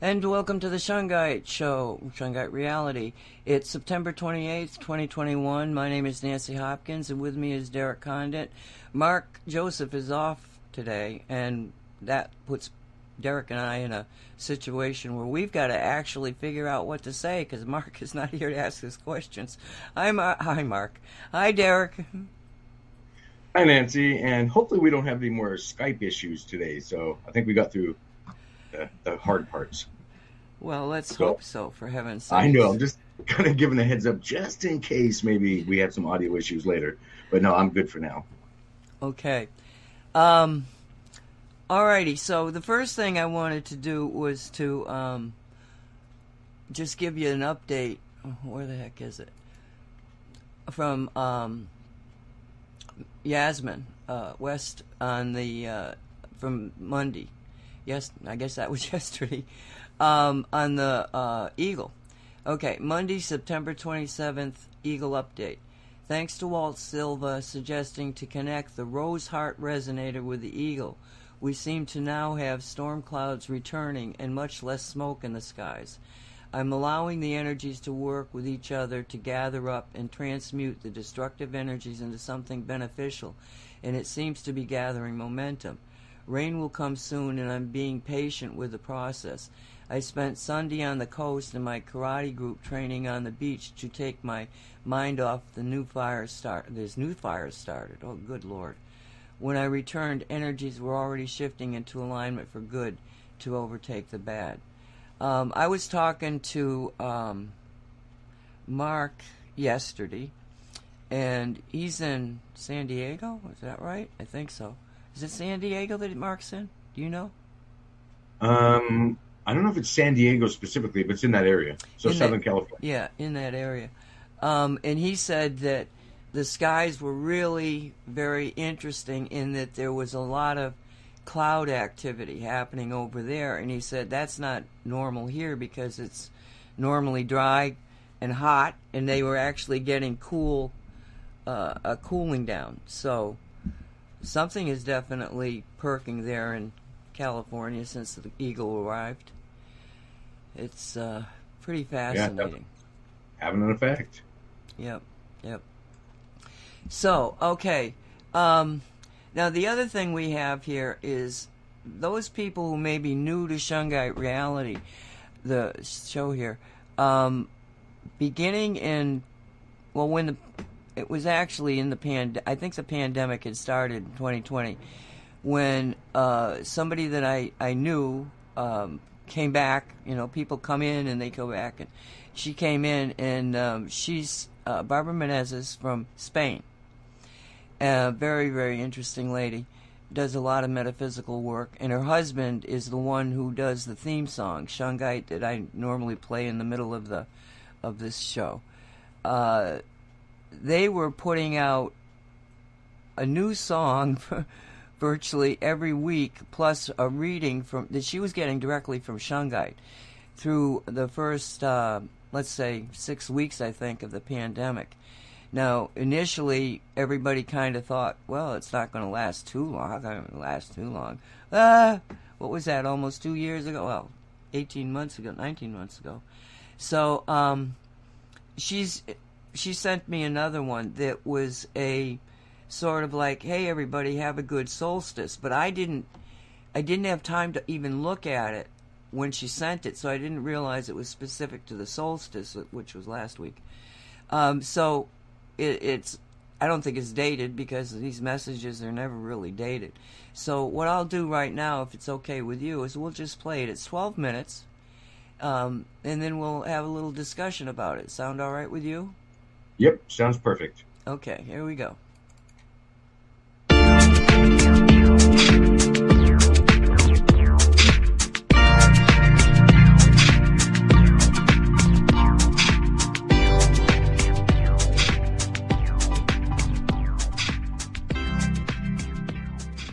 And welcome to the Shungite Show, Shungite Reality. It's September 28th, 2021. My name is Nancy Hopkins, and with me is Derek Condit. Mark Joseph is off today, and that puts Derek and I in a situation where we've got to actually figure out what to say because Mark is not here to ask us questions. Hi, Mar- Hi, Mark. Hi, Derek. Hi, Nancy. And hopefully, we don't have any more Skype issues today. So I think we got through the, the hard parts. Well, let's so, hope so, for heaven's sake. I know. I'm just kind of giving a heads up just in case maybe we have some audio issues later. But no, I'm good for now. Okay. Um, Alrighty, so the first thing I wanted to do was to um, just give you an update. Where the heck is it? From um, Yasmin uh, West on the uh, from Monday. Yes, I guess that was yesterday. Um, on the uh, Eagle. Okay, Monday, September 27th, Eagle update. Thanks to Walt Silva suggesting to connect the Rose Heart resonator with the Eagle we seem to now have storm clouds returning and much less smoke in the skies. I'm allowing the energies to work with each other to gather up and transmute the destructive energies into something beneficial, and it seems to be gathering momentum. Rain will come soon, and I'm being patient with the process. I spent Sunday on the coast in my karate group training on the beach to take my mind off the new fire start. There's new fires started. Oh, good lord. When I returned, energies were already shifting into alignment for good to overtake the bad. Um, I was talking to um, Mark yesterday, and he's in San Diego. Is that right? I think so. Is it San Diego that it Mark's in? Do you know? Um, I don't know if it's San Diego specifically, but it's in that area. So in Southern that, California. Yeah, in that area. Um, and he said that the skies were really very interesting in that there was a lot of cloud activity happening over there. And he said that's not normal here because it's normally dry and hot, and they were actually getting cool, uh, a cooling down. So something is definitely perking there in California since the Eagle arrived. It's uh, pretty fascinating. Yeah, having an effect. Yep, yep. So, okay. Um, now, the other thing we have here is those people who may be new to Shungite reality, the show here, um, beginning in, well, when the, it was actually in the pand, I think the pandemic had started in 2020, when uh, somebody that I, I knew um, came back, you know, people come in and they go back, and she came in and um, she's uh, Barbara Meneses from Spain a very, very interesting lady. Does a lot of metaphysical work, and her husband is the one who does the theme song, Shungite, that I normally play in the middle of the of this show. Uh, they were putting out a new song virtually every week, plus a reading from that she was getting directly from Shungite through the first, uh, let's say, six weeks, I think, of the pandemic. Now, initially, everybody kind of thought, well, it's not going to last too long. It last too long? Ah, what was that? Almost two years ago? Well, 18 months ago, 19 months ago. So, um, she's she sent me another one that was a sort of like, hey, everybody, have a good solstice. But I didn't, I didn't have time to even look at it when she sent it, so I didn't realize it was specific to the solstice, which was last week. Um, so it, it's I don't think it's dated because these messages are never really dated. So what I'll do right now, if it's okay with you, is we'll just play it. It's 12 minutes, um, and then we'll have a little discussion about it. Sound all right with you? Yep, sounds perfect. Okay, here we go.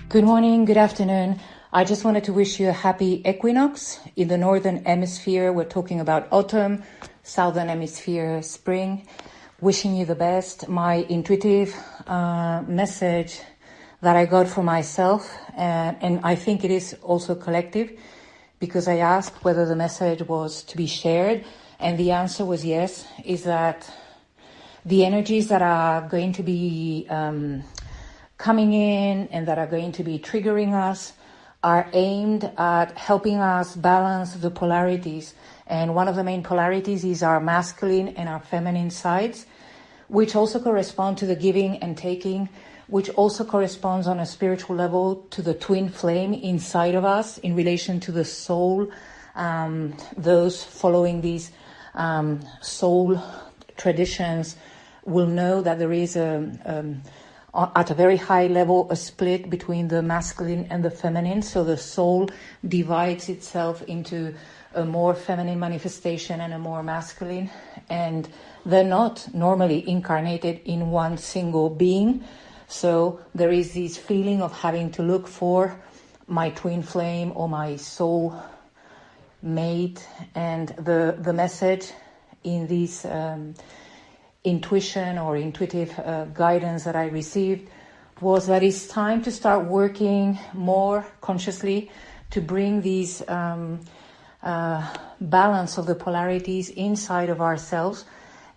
Good morning, good afternoon. I just wanted to wish you a happy equinox. In the northern hemisphere, we're talking about autumn, southern hemisphere, spring. Wishing you the best. My intuitive uh, message that I got for myself, uh, and I think it is also collective, because I asked whether the message was to be shared, and the answer was yes, is that the energies that are going to be um, coming in and that are going to be triggering us are aimed at helping us balance the polarities. And one of the main polarities is our masculine and our feminine sides, which also correspond to the giving and taking, which also corresponds on a spiritual level to the twin flame inside of us in relation to the soul. Um, those following these um, soul traditions will know that there is a, um, at a very high level a split between the masculine and the feminine. So the soul divides itself into a more feminine manifestation and a more masculine, and they're not normally incarnated in one single being. So there is this feeling of having to look for my twin flame or my soul mate, and the the message in this um, intuition or intuitive uh, guidance that I received was that it's time to start working more consciously to bring these um, uh, balance of the polarities inside of ourselves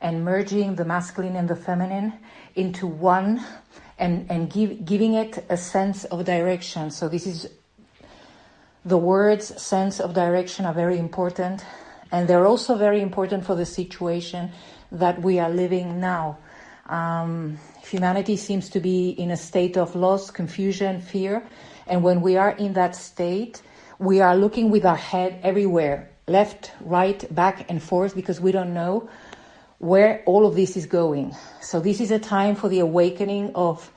and merging the masculine and the feminine into one and, and give, giving it a sense of direction. So this is the words sense of direction are very important and they're also very important for the situation that we are living now. Um, humanity seems to be in a state of loss, confusion, fear. And when we are in that state, we are looking with our head everywhere left, right, back, and forth because we don't know where all of this is going. So, this is a time for the awakening of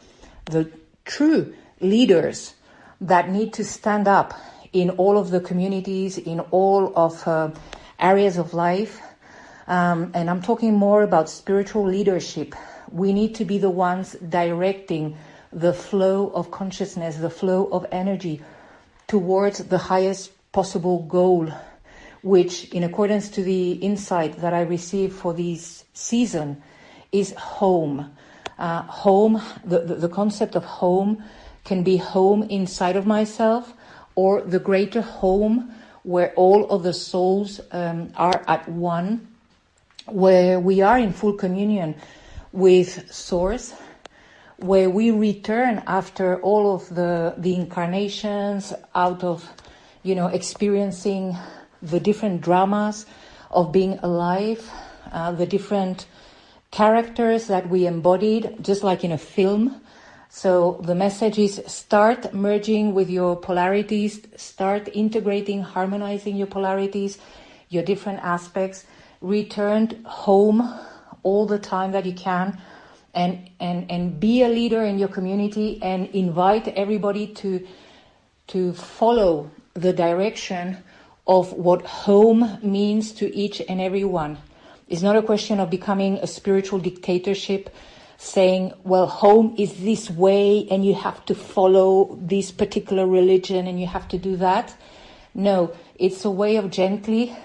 the true leaders that need to stand up in all of the communities, in all of uh, areas of life um, and I'm talking more about spiritual leadership. We need to be the ones directing the flow of consciousness, the flow of energy towards the highest possible goal, which, in accordance to the insight that I received for this season, is home. Uh, home, the, the, the concept of home can be home inside of myself or the greater home where all of the souls um, are at one where we are in full communion with Source, where we return after all of the, the incarnations out of, you know, experiencing the different dramas of being alive, uh, the different characters that we embodied, just like in a film. So the message is start merging with your polarities, start integrating, harmonizing your polarities, your different aspects, returned home all the time that you can and and and be a leader in your community and invite everybody to to follow the direction of what home means to each and every one. It's not a question of becoming a spiritual dictatorship saying, well, home is this way and you have to follow this particular religion and you have to do that. No, it's a way of gently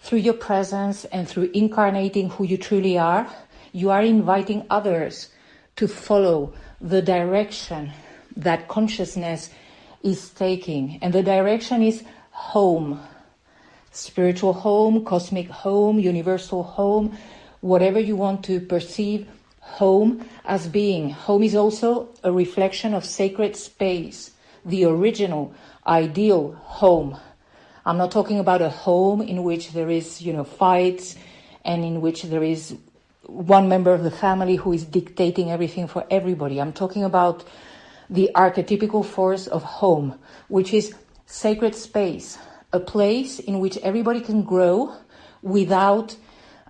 through your presence and through incarnating who you truly are, you are inviting others to follow the direction that consciousness is taking. And the direction is home. Spiritual home, cosmic home, universal home, whatever you want to perceive home as being. Home is also a reflection of sacred space, the original, ideal home I'm not talking about a home in which there is, you know, fights and in which there is one member of the family who is dictating everything for everybody. I'm talking about the archetypical force of home, which is sacred space, a place in which everybody can grow without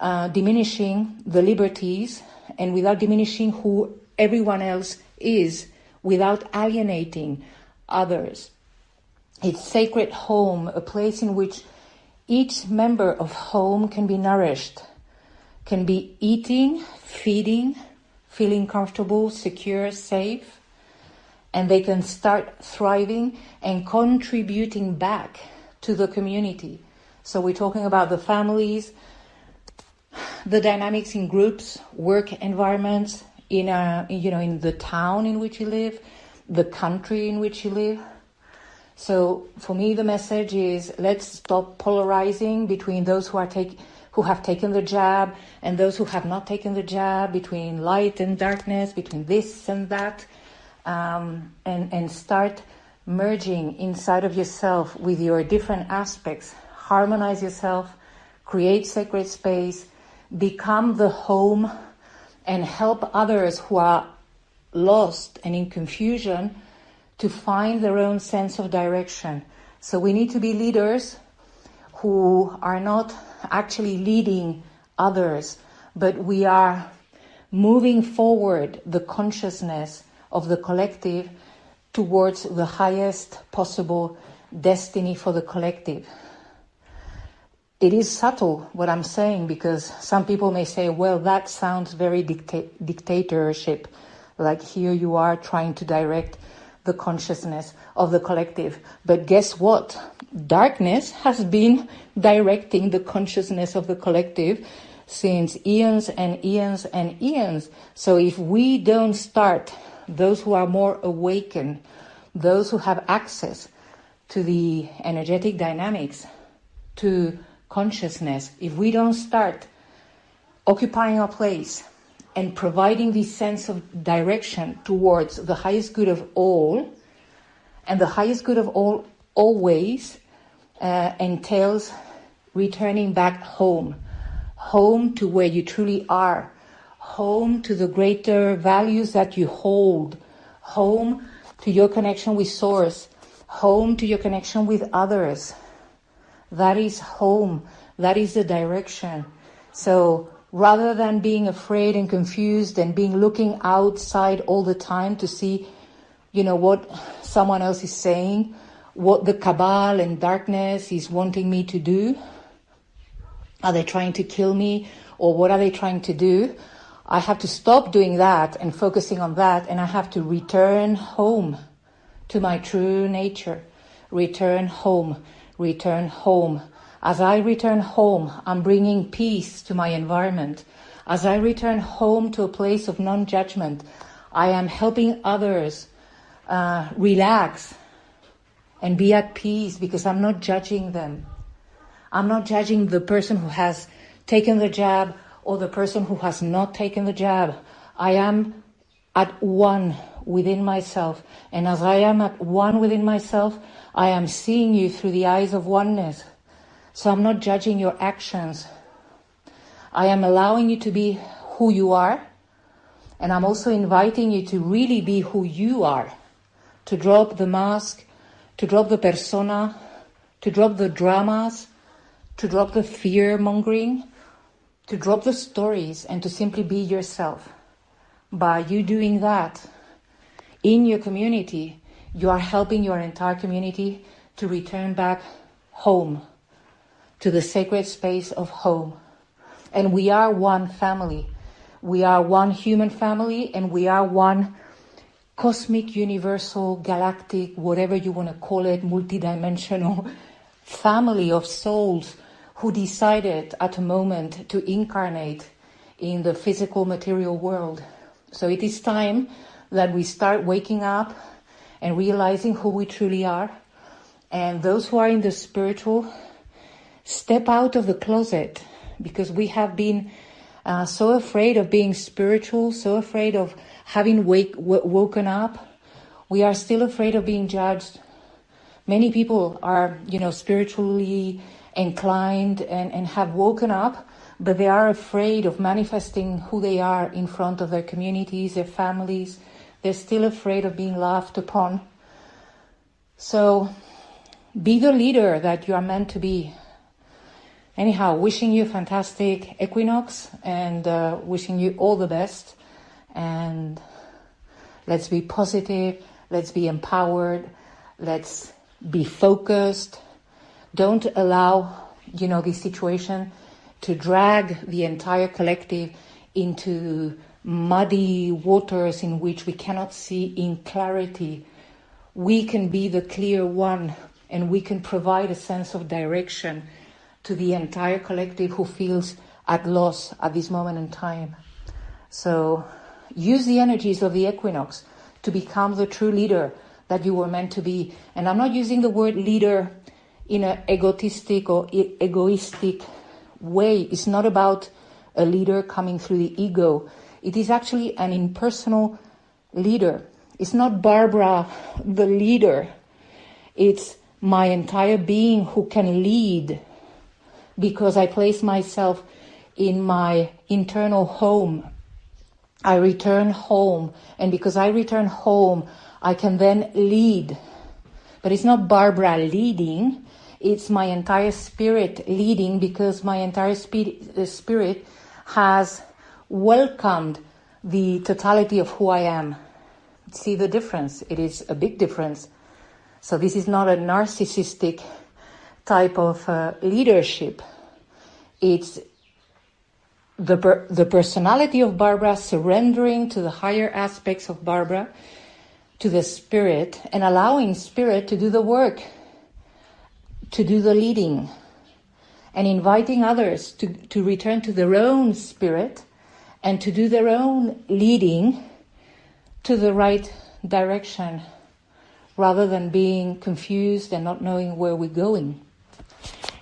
uh, diminishing the liberties and without diminishing who everyone else is, without alienating others its sacred home, a place in which each member of home can be nourished, can be eating, feeding, feeling comfortable, secure, safe, and they can start thriving and contributing back to the community. So we're talking about the families, the dynamics in groups, work environments, in a, you know, in the town in which you live, the country in which you live. So for me, the message is let's stop polarizing between those who are take, who have taken the jab and those who have not taken the jab, between light and darkness, between this and that, um, and and start merging inside of yourself with your different aspects. Harmonize yourself, create sacred space, become the home, and help others who are lost and in confusion to find their own sense of direction. So we need to be leaders who are not actually leading others, but we are moving forward the consciousness of the collective towards the highest possible destiny for the collective. It is subtle what I'm saying because some people may say, well, that sounds very dicta- dictatorship. Like here you are trying to direct the consciousness of the collective. But guess what? Darkness has been directing the consciousness of the collective since eons and eons and eons. So if we don't start, those who are more awakened, those who have access to the energetic dynamics, to consciousness, if we don't start occupying a place and providing this sense of direction towards the highest good of all, and the highest good of all always uh, entails returning back home, home to where you truly are, home to the greater values that you hold, home to your connection with Source, home to your connection with others. That is home. That is the direction. So rather than being afraid and confused and being looking outside all the time to see, you know, what someone else is saying, what the cabal and darkness is wanting me to do. Are they trying to kill me or what are they trying to do? I have to stop doing that and focusing on that and I have to return home to my true nature. Return home, return home. As I return home, I'm bringing peace to my environment. As I return home to a place of non judgment, I am helping others uh, relax and be at peace because I'm not judging them. I'm not judging the person who has taken the jab or the person who has not taken the jab. I am at one within myself. And as I am at one within myself, I am seeing you through the eyes of oneness. So I'm not judging your actions. I am allowing you to be who you are. And I'm also inviting you to really be who you are. To drop the mask, to drop the persona, to drop the dramas, to drop the fear mongering, to drop the stories and to simply be yourself. By you doing that in your community, you are helping your entire community to return back home to the sacred space of home. And we are one family. We are one human family and we are one cosmic, universal, galactic, whatever you want to call it, multidimensional family of souls who decided at a moment to incarnate in the physical material world. So it is time that we start waking up and realizing who we truly are. And those who are in the spiritual step out of the closet because we have been uh, so afraid of being spiritual, so afraid of having wake, w- woken up. We are still afraid of being judged. Many people are, you know, spiritually inclined and, and have woken up, but they are afraid of manifesting who they are in front of their communities, their families. They're still afraid of being laughed upon. So be the leader that you are meant to be anyhow, wishing you fantastic equinox and uh, wishing you all the best. And let's be positive, let's be empowered, let's be focused. Don't allow, you know, this situation to drag the entire collective into muddy waters in which we cannot see in clarity. We can be the clear one and we can provide a sense of direction to the entire collective who feels at loss at this moment in time. So use the energies of the equinox to become the true leader that you were meant to be. And I'm not using the word leader in an egotistic or e- egoistic way. It's not about a leader coming through the ego. It is actually an impersonal leader. It's not Barbara, the leader. It's my entire being who can lead because I place myself in my internal home. I return home, and because I return home, I can then lead. But it's not Barbara leading, it's my entire spirit leading because my entire uh, spirit has welcomed the totality of who I am. See the difference? It is a big difference. So, this is not a narcissistic type of uh, leadership. It's the, per- the personality of Barbara surrendering to the higher aspects of Barbara, to the spirit, and allowing spirit to do the work, to do the leading, and inviting others to, to return to their own spirit and to do their own leading to the right direction rather than being confused and not knowing where we're going.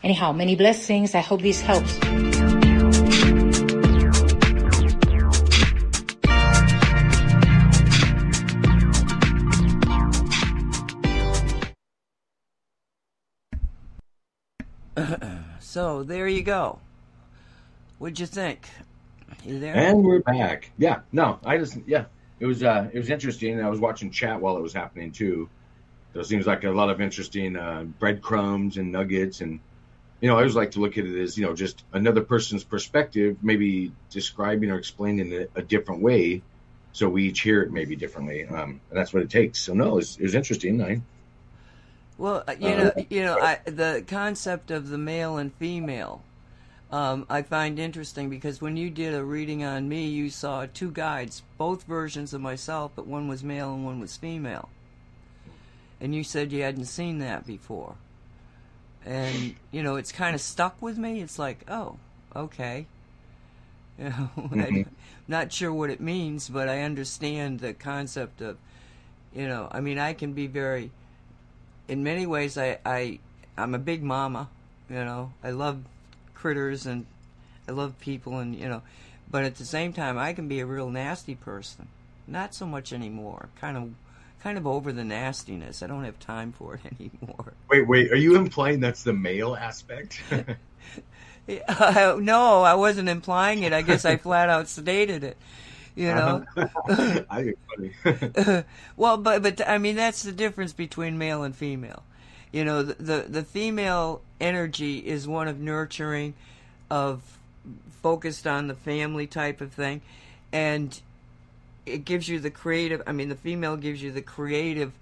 Anyhow, many blessings. I hope this helps. so there you go. What'd you think? You there? And we're back. Yeah. No, I just yeah. It was uh it was interesting. I was watching chat while it was happening too. So it seems like a lot of interesting uh, breadcrumbs and nuggets and you know, I always like to look at it as, you know, just another person's perspective, maybe describing or explaining it a different way. So we each hear it maybe differently. Um, and that's what it takes. So no, it was, it was interesting. I, well, uh, you know, uh, you know, I, the concept of the male and female, um, I find interesting because when you did a reading on me, you saw two guides, both versions of myself, but one was male and one was female. And you said you hadn't seen that before and you know it's kind of stuck with me. It's like, oh, okay. You know, mm-hmm. I'm not sure what it means, but I understand the concept of, you know, I mean, I can be very, in many ways, I, I, I'm a big mama, you know, I love critters and I love people and, you know, but at the same time, I can be a real nasty person. Not so much anymore. Kind of kind of over the nastiness. I don't have time for it anymore. Wait, wait. Are you implying that's the male aspect? uh, no, I wasn't implying it. I guess I flat out stated it. You know. Uh-huh. I funny. well, but but I mean that's the difference between male and female. You know, the, the the female energy is one of nurturing, of focused on the family type of thing, and it gives you the creative. I mean, the female gives you the creative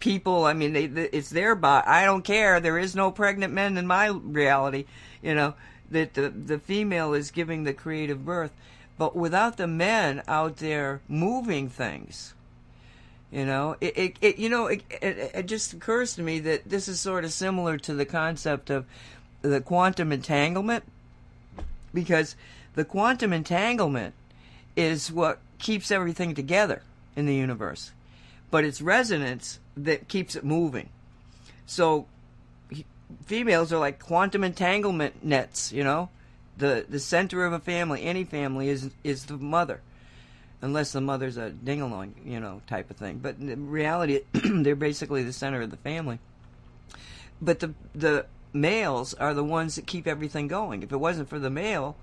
people. I mean, they, it's their body. I don't care. There is no pregnant men in my reality. You know that the the female is giving the creative birth, but without the men out there moving things. You know, it, it, it you know, it, it, it just occurs to me that this is sort of similar to the concept of the quantum entanglement, because the quantum entanglement is what keeps everything together in the universe, but it's resonance that keeps it moving. So females are like quantum entanglement nets, you know? The the center of a family, any family is is the mother. Unless the mother's a ding-along, you know, type of thing. But in reality, they're basically the center of the family. But the the males are the ones that keep everything going. If it wasn't for the male,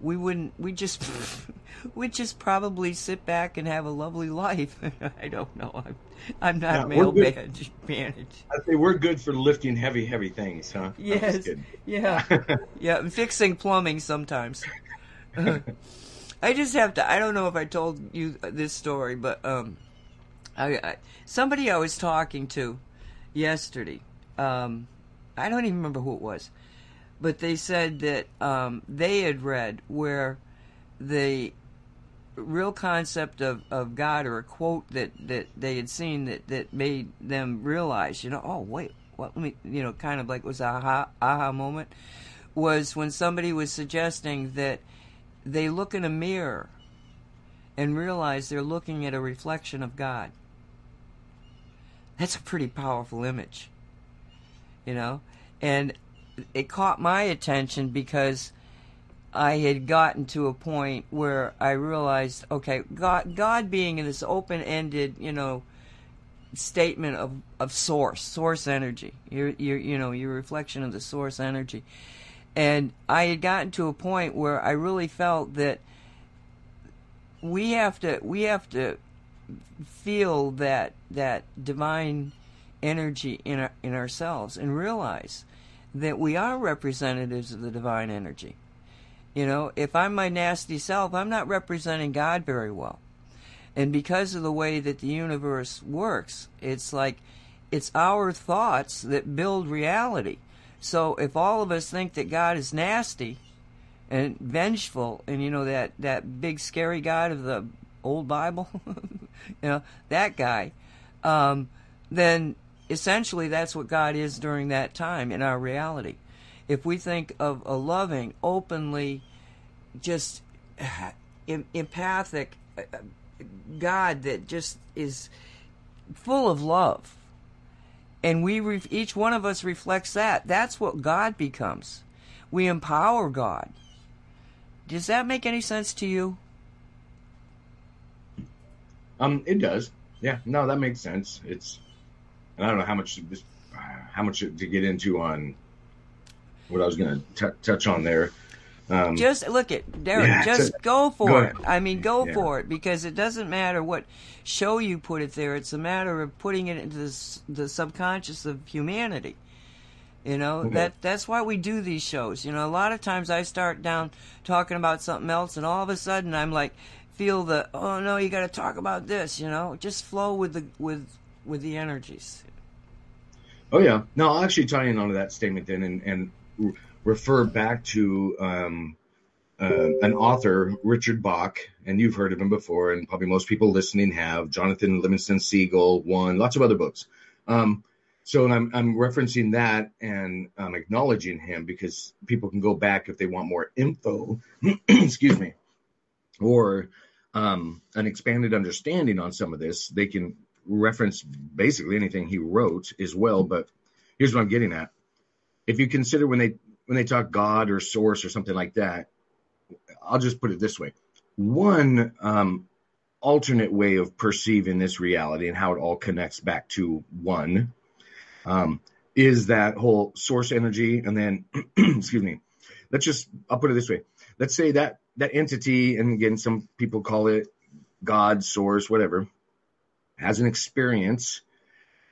we wouldn't we just we'd just probably sit back and have a lovely life. I don't know. I'm, I'm not yeah, male managed. I say we're good for lifting heavy heavy things huh? Yes. yeah. Yeah fixing plumbing sometimes. I just have to i don't know if i told you this story but um I, I somebody i was talking to yesterday um i don't even remember who it was but they said that um, they had read where the real concept of, of God or a quote that, that they had seen that, that made them realize, you know, oh wait, what me you know, kind of like was a aha aha moment was when somebody was suggesting that they look in a mirror and realize they're looking at a reflection of God. That's a pretty powerful image. You know? And it caught my attention because I had gotten to a point where I realized, okay, God, God being in this open-ended, you know, statement of, of source, source energy. Your, your, you know, your reflection of the source energy. And I had gotten to a point where I really felt that we have to, we have to feel that, that divine energy in our, in ourselves and realize that we are representatives of the divine energy. You know, if I'm my nasty self, I'm not representing God very well. And because of the way that the universe works, it's like it's our thoughts that build reality. So if all of us think that God is nasty and vengeful and you know that that big scary God of the old Bible, you know, that guy, um, then essentially that's what God is during that time in our reality. If we think of a loving, openly, just empathic uh, God that just is full of love, and we re- each one of us reflects that, that's what God becomes. We empower God. Does that make any sense to you? Um, it does. Yeah, no, that makes sense. It's and I don't know how much this, how much to get into on what I was going to touch on there. Um, just look at Derek. Yeah, just so, go for go it. I mean, go yeah. for it because it doesn't matter what show you put it there. It's a matter of putting it into the, the subconscious of humanity. You know okay. that that's why we do these shows. You know, a lot of times I start down talking about something else, and all of a sudden I'm like, feel the oh no, you got to talk about this. You know, just flow with the with with the energies. Oh yeah, no, I'll actually tie in onto that statement then, and and refer back to um, uh, an author, Richard Bach, and you've heard of him before, and probably most people listening have. Jonathan Livingston Seagull, one, lots of other books. Um, so I'm, I'm referencing that and I'm acknowledging him because people can go back if they want more info, excuse me, or um, an expanded understanding on some of this. They can reference basically anything he wrote as well. But here's what I'm getting at: if you consider when they when they talk God or source or something like that, I'll just put it this way: one um, alternate way of perceiving this reality and how it all connects back to one um, is that whole source energy, and then excuse me, let's just I'll put it this way: let's say that that entity, and again, some people call it God, source, whatever has an experience,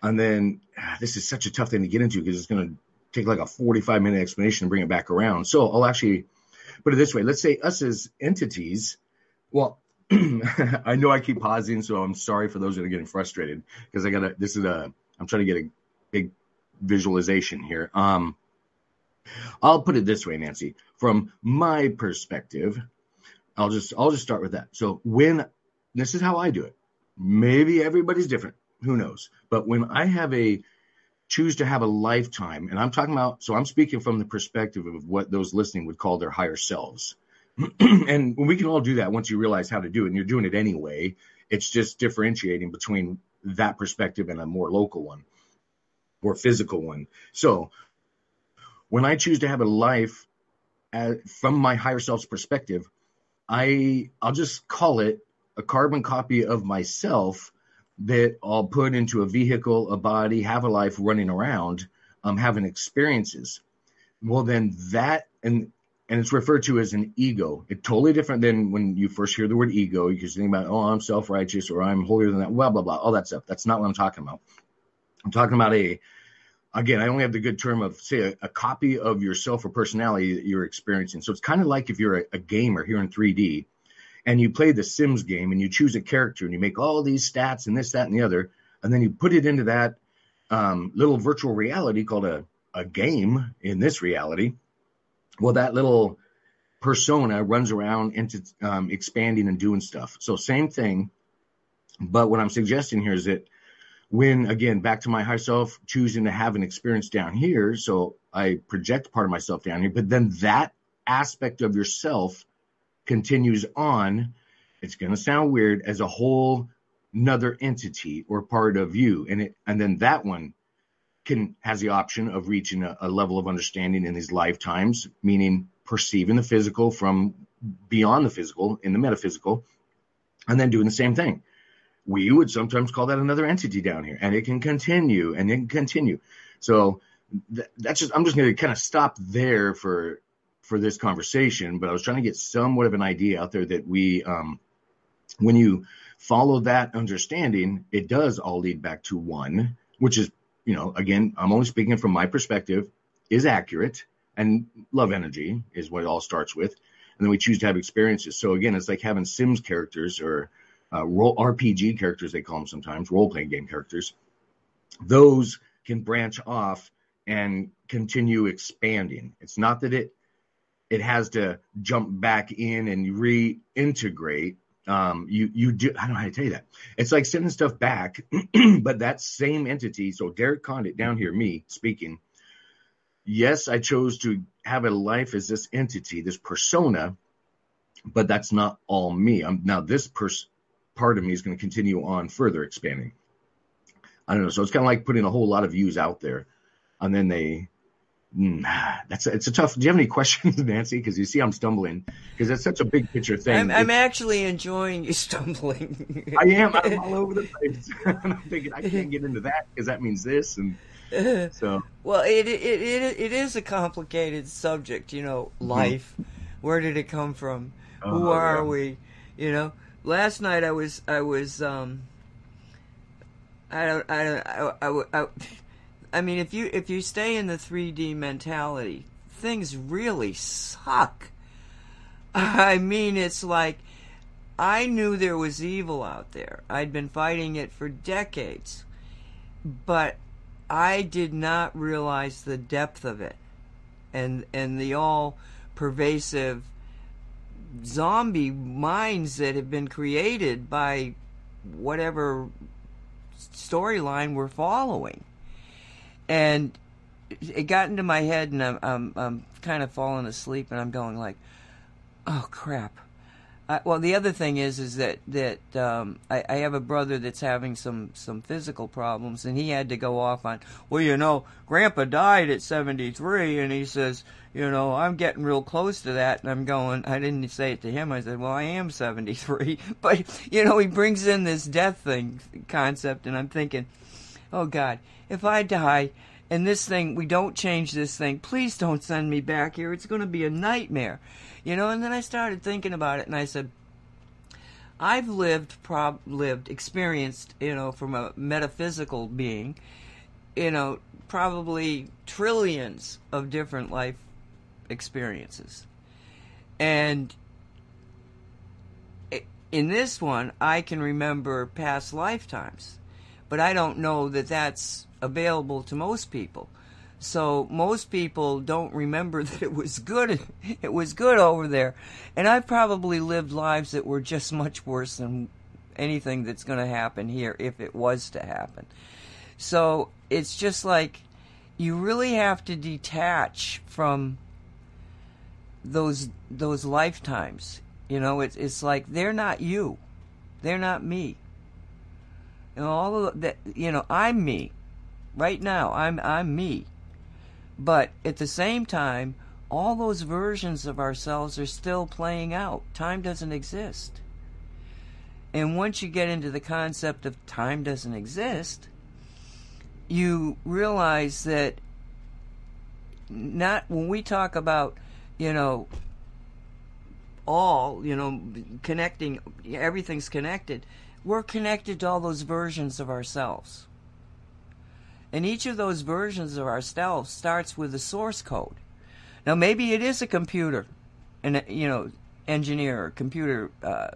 and then ah, this is such a tough thing to get into because it's going to take like a 45 minute explanation to bring it back around. So I'll actually put it this way. Let's say us as entities, well, I know I keep pausing, so I'm sorry for those that are getting frustrated because I got to, this is a, I'm trying to get a big visualization here. Um, I'll put it this way, Nancy, from my perspective, I'll just, I'll just start with that. So when, this is how I do it. Maybe everybody's different. Who knows? But when I have a choose to have a lifetime, and I'm talking about, so I'm speaking from the perspective of what those listening would call their higher selves. and we can all do that once you realize how to do it, and you're doing it anyway. It's just differentiating between that perspective and a more local one or physical one. So when I choose to have a life uh, from my higher self's perspective, I I'll just call it a carbon copy of myself that I'll put into a vehicle, a body, have a life running around, um, having experiences. Well, then that and and it's referred to as an ego. It's totally different than when you first hear the word ego. You just think about, oh, I'm self righteous or I'm holier than that, blah blah blah, all that stuff. That's not what I'm talking about. I'm talking about a again, I only have the good term of say a, a copy of yourself or personality that you're experiencing. So it's kind of like if you're a, a gamer here in 3D and you play the Sims game and you choose a character and you make all these stats and this, that, and the other, and then you put it into that um, little virtual reality called a, a game in this reality. Well, that little persona runs around into um, expanding and doing stuff. So same thing. But what I'm suggesting here is that when again back to my higher self choosing to have an experience down here so i project part of myself down here but then that aspect of yourself continues on, it's going to sound weird as a whole another entity or part of you, and it and then that one can has the option of reaching a, a level of understanding in these lifetimes, meaning perceiving the physical from beyond the physical in the metaphysical, and then doing the same thing. We would sometimes call that another entity down here, and it can continue and it can continue. So th- that's just I'm just going to kind of stop there for for this conversation. But I was trying to get somewhat of an idea out there that we, um, when you follow that understanding, it does all lead back to one, which is you know again I'm only speaking from my perspective, is accurate, and love energy is what it all starts with and then we choose to have experiences. So again, it's like having Sims characters or uh, role RPG characters, they call them sometimes, role playing game characters. Those can branch off and continue expanding. It's not that it it has to jump back in and reintegrate. Um, you you do I don't know how to tell you that. It's like sending stuff back, but that same entity. So Derek Condit down here, me speaking. Yes, I chose to have a life as this entity, this persona, but that's not all me. I'm, now this pers- part of me is going to continue on further expanding. I don't know. So it's kind of like putting a whole lot of views out there, and then they. Mm, that's a, it's a tough. Do you have any questions, Nancy? Because you see, I'm stumbling because it's such a big picture thing. I'm, I'm actually enjoying you stumbling. I am. I'm all over the place. and I'm thinking I can't get into that because that means this, and so. Well, it, it it it is a complicated subject. You know, mm-hmm. life. Mm-hmm. Where did it come from? Who oh, are yeah. we? You know, last night I was I was um. I don't I don't I, I, I, I mean if you if you stay in the 3D mentality, things really suck. I mean it's like I knew there was evil out there. I'd been fighting it for decades. But I did not realize the depth of it and and the all pervasive zombie minds that have been created by whatever storyline we're following. And it got into my head, and I'm, I'm, I'm kind of falling asleep, and I'm going like, "Oh crap!" Uh, well, the other thing is, is that that um, I, I have a brother that's having some some physical problems, and he had to go off on. Well, you know, Grandpa died at 73, and he says, you know, I'm getting real close to that, and I'm going. I didn't say it to him. I said, well, I am 73, but you know, he brings in this death thing concept, and I'm thinking, oh God, if I die. And this thing, we don't change this thing. Please don't send me back here. It's going to be a nightmare. You know, and then I started thinking about it and I said, I've lived, prob- lived, experienced, you know, from a metaphysical being, you know, probably trillions of different life experiences. And in this one, I can remember past lifetimes, but I don't know that that's available to most people. So most people don't remember that it was good. It was good over there. And I've probably lived lives that were just much worse than anything that's going to happen here if it was to happen. So it's just like you really have to detach from those those lifetimes. You know, it's it's like they're not you. They're not me. Know, all of that you know, I'm me. Right now, I'm I'm me. But at the same time, all those versions of ourselves are still playing out. Time doesn't exist. And once you get into the concept of time doesn't exist, you realize that not when we talk about, you know, all, you know, connecting, everything's connected, we're connected to all those versions of ourselves. And each of those versions of ourselves starts with a source code. Now, maybe it is a computer, and you know, engineer, computer uh,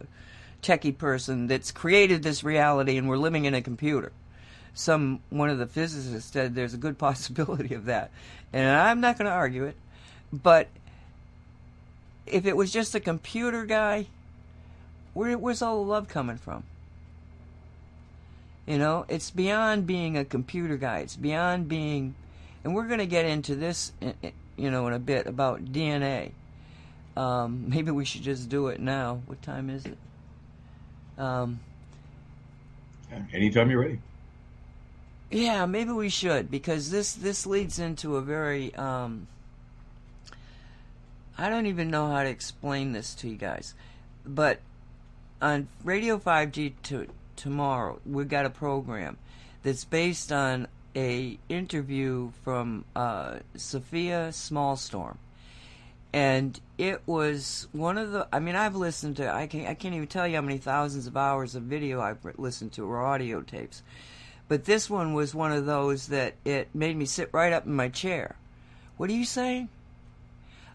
techie person that's created this reality, and we're living in a computer. Some one of the physicists said there's a good possibility of that, and I'm not going to argue it. But if it was just a computer guy, where, where's all the love coming from? You know, it's beyond being a computer guy. It's beyond being, and we're going to get into this, you know, in a bit about DNA. Um, maybe we should just do it now. What time is it? Um, Anytime you're ready. Yeah, maybe we should because this this leads into a very um, I don't even know how to explain this to you guys, but on Radio 5G to, tomorrow we've got a program that's based on a interview from uh, Sofia Smallstorm, and it was one of the. I mean, I've listened to. I can't. I can't even tell you how many thousands of hours of video I've listened to or audio tapes but this one was one of those that it made me sit right up in my chair. What are you saying?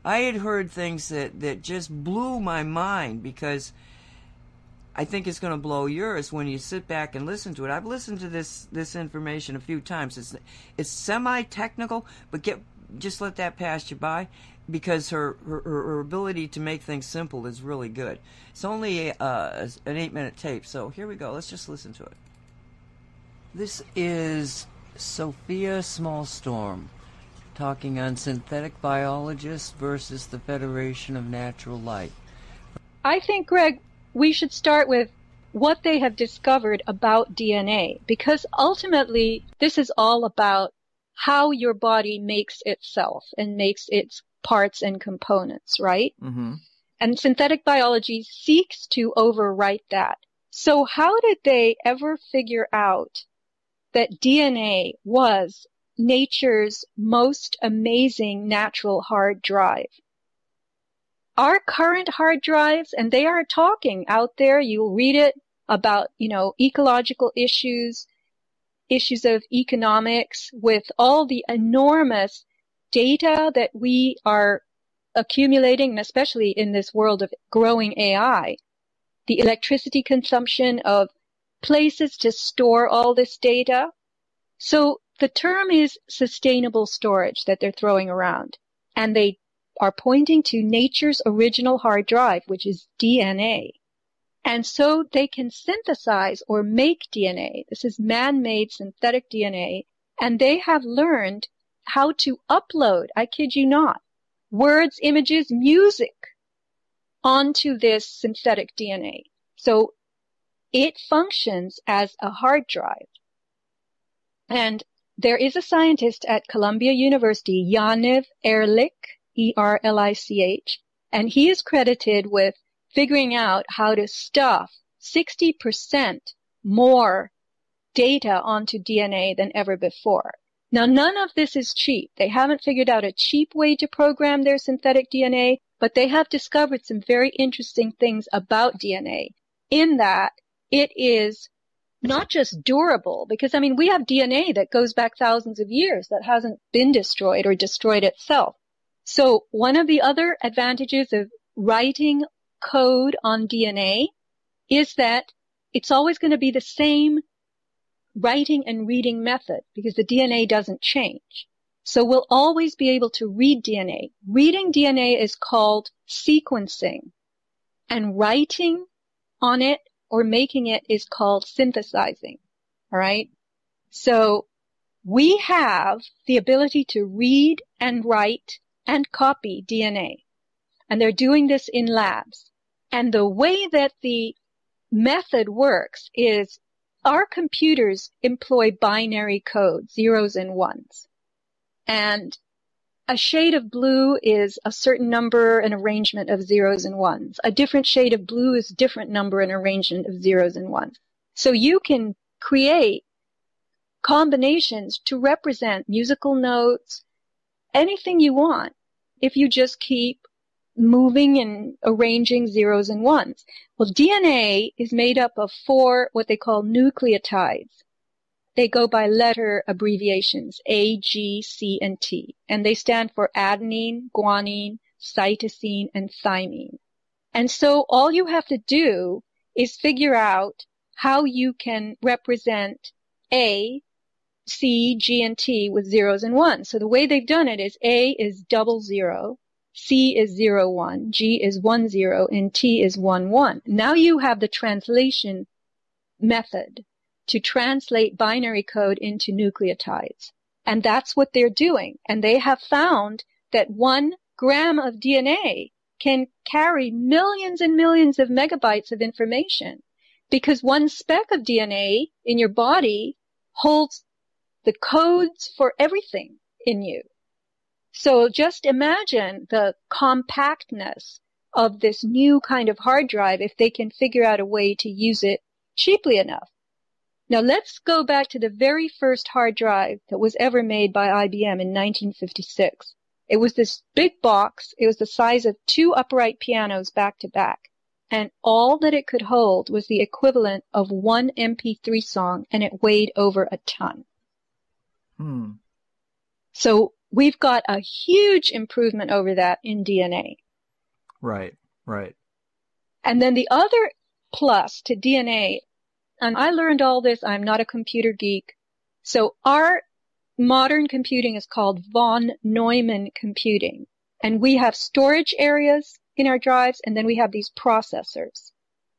I had heard things that, that just blew my mind because I think it's going to blow yours when you sit back and listen to it. I've listened to this this information a few times. It's it's semi technical, but get just let that pass you by because her, her, her ability to make things simple is really good. It's only a, uh, an eight minute tape, so here we go. Let's just listen to it. This is Sofia Smallstorm talking on synthetic biologists versus the Federation of Natural Life. I think, Greg, we should start with what they have discovered about DNA because ultimately this is all about how your body makes itself and makes its parts and components, right? Mm-hmm. And synthetic biology seeks to overwrite that. So how did they ever figure out that DNA was nature's most amazing natural hard drive. Our current hard drives, and they are talking out there, you'll read it about, you know, ecological issues, issues of economics with all the enormous data that we are accumulating, and especially in this world of growing AI, the electricity consumption of places to store all this data. So the term is sustainable storage that they're throwing around. And they are pointing to nature's original hard drive, which is DNA. And so they can synthesize or make DNA. This is man-made synthetic DNA. And they have learned how to upload, I kid you not, words, images, music onto this synthetic DNA. So it functions as a hard drive. And there is a scientist at Columbia University, Yaniv Erlich, E-R-L-I-C-H, and he is credited with figuring out how to stuff 60% more data onto DNA than ever before. Now, none of this is cheap. They haven't figured out a cheap way to program their synthetic DNA, but they have discovered some very interesting things about DNA in that it is not just durable, because I mean, we have DNA that goes back thousands of years that hasn't been destroyed or destroyed itself. So one of the other advantages of writing code on DNA is that it's always going to be the same writing and reading method because the DNA doesn't change. So we'll always be able to read DNA. Reading DNA is called sequencing and writing on it or making it is called synthesizing. All right. So we have the ability to read and write and copy DNA. And they're doing this in labs. And the way that the method works is our computers employ binary code, zeros and ones. And a shade of blue is a certain number and arrangement of zeros and ones. A different shade of blue is different number and arrangement of zeros and ones. So you can create combinations to represent musical notes, anything you want, if you just keep moving and arranging zeros and ones. Well, DNA is made up of four what they call nucleotides. They go by letter abbreviations, A, G, C, and T, and they stand for adenine, guanine, cytosine, and thymine. And so all you have to do is figure out how you can represent A, C, G, and T with zeros and ones. So the way they've done it is A is double zero, C is zero one, G is one zero, and T is one one. Now you have the translation method to translate binary code into nucleotides. And that's what they're doing. And they have found that one gram of DNA can carry millions and millions of megabytes of information. because one speck of DNA in your body holds the codes for everything in you. So just imagine the compactness of this new kind of hard drive if they can figure out a way to use it cheaply enough. Now let's go back to the very first hard drive that was ever made by IBM in 1956. It was this big box. It was the size of two upright pianos back to back. And all that it could hold was the equivalent of one MP3 song and it weighed over a ton. Hmm. So we've got a huge improvement over that in DNA. Right, right. And then the other plus to DNA, and I learned all this, I'm not a computer geek. So our modern computing is called von Neumann computing. And we have storage areas in our drives and then we have these processors.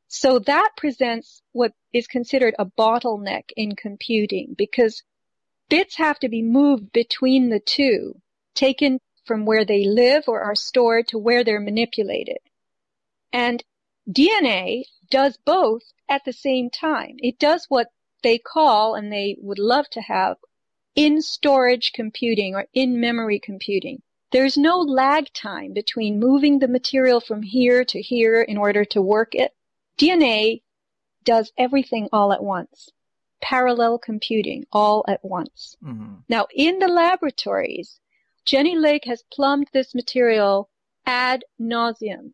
So that presents what is considered a bottleneck in computing because bits have to be moved between the two, taken from where they live or are stored to where they're manipulated. And DNA does both at the same time. It does what they call, and they would love to have, in storage computing or in memory computing. There's no lag time between moving the material from here to here in order to work it. DNA does everything all at once. Parallel computing all at once. Mm-hmm. Now, in the laboratories, Jenny Lake has plumbed this material ad nauseum.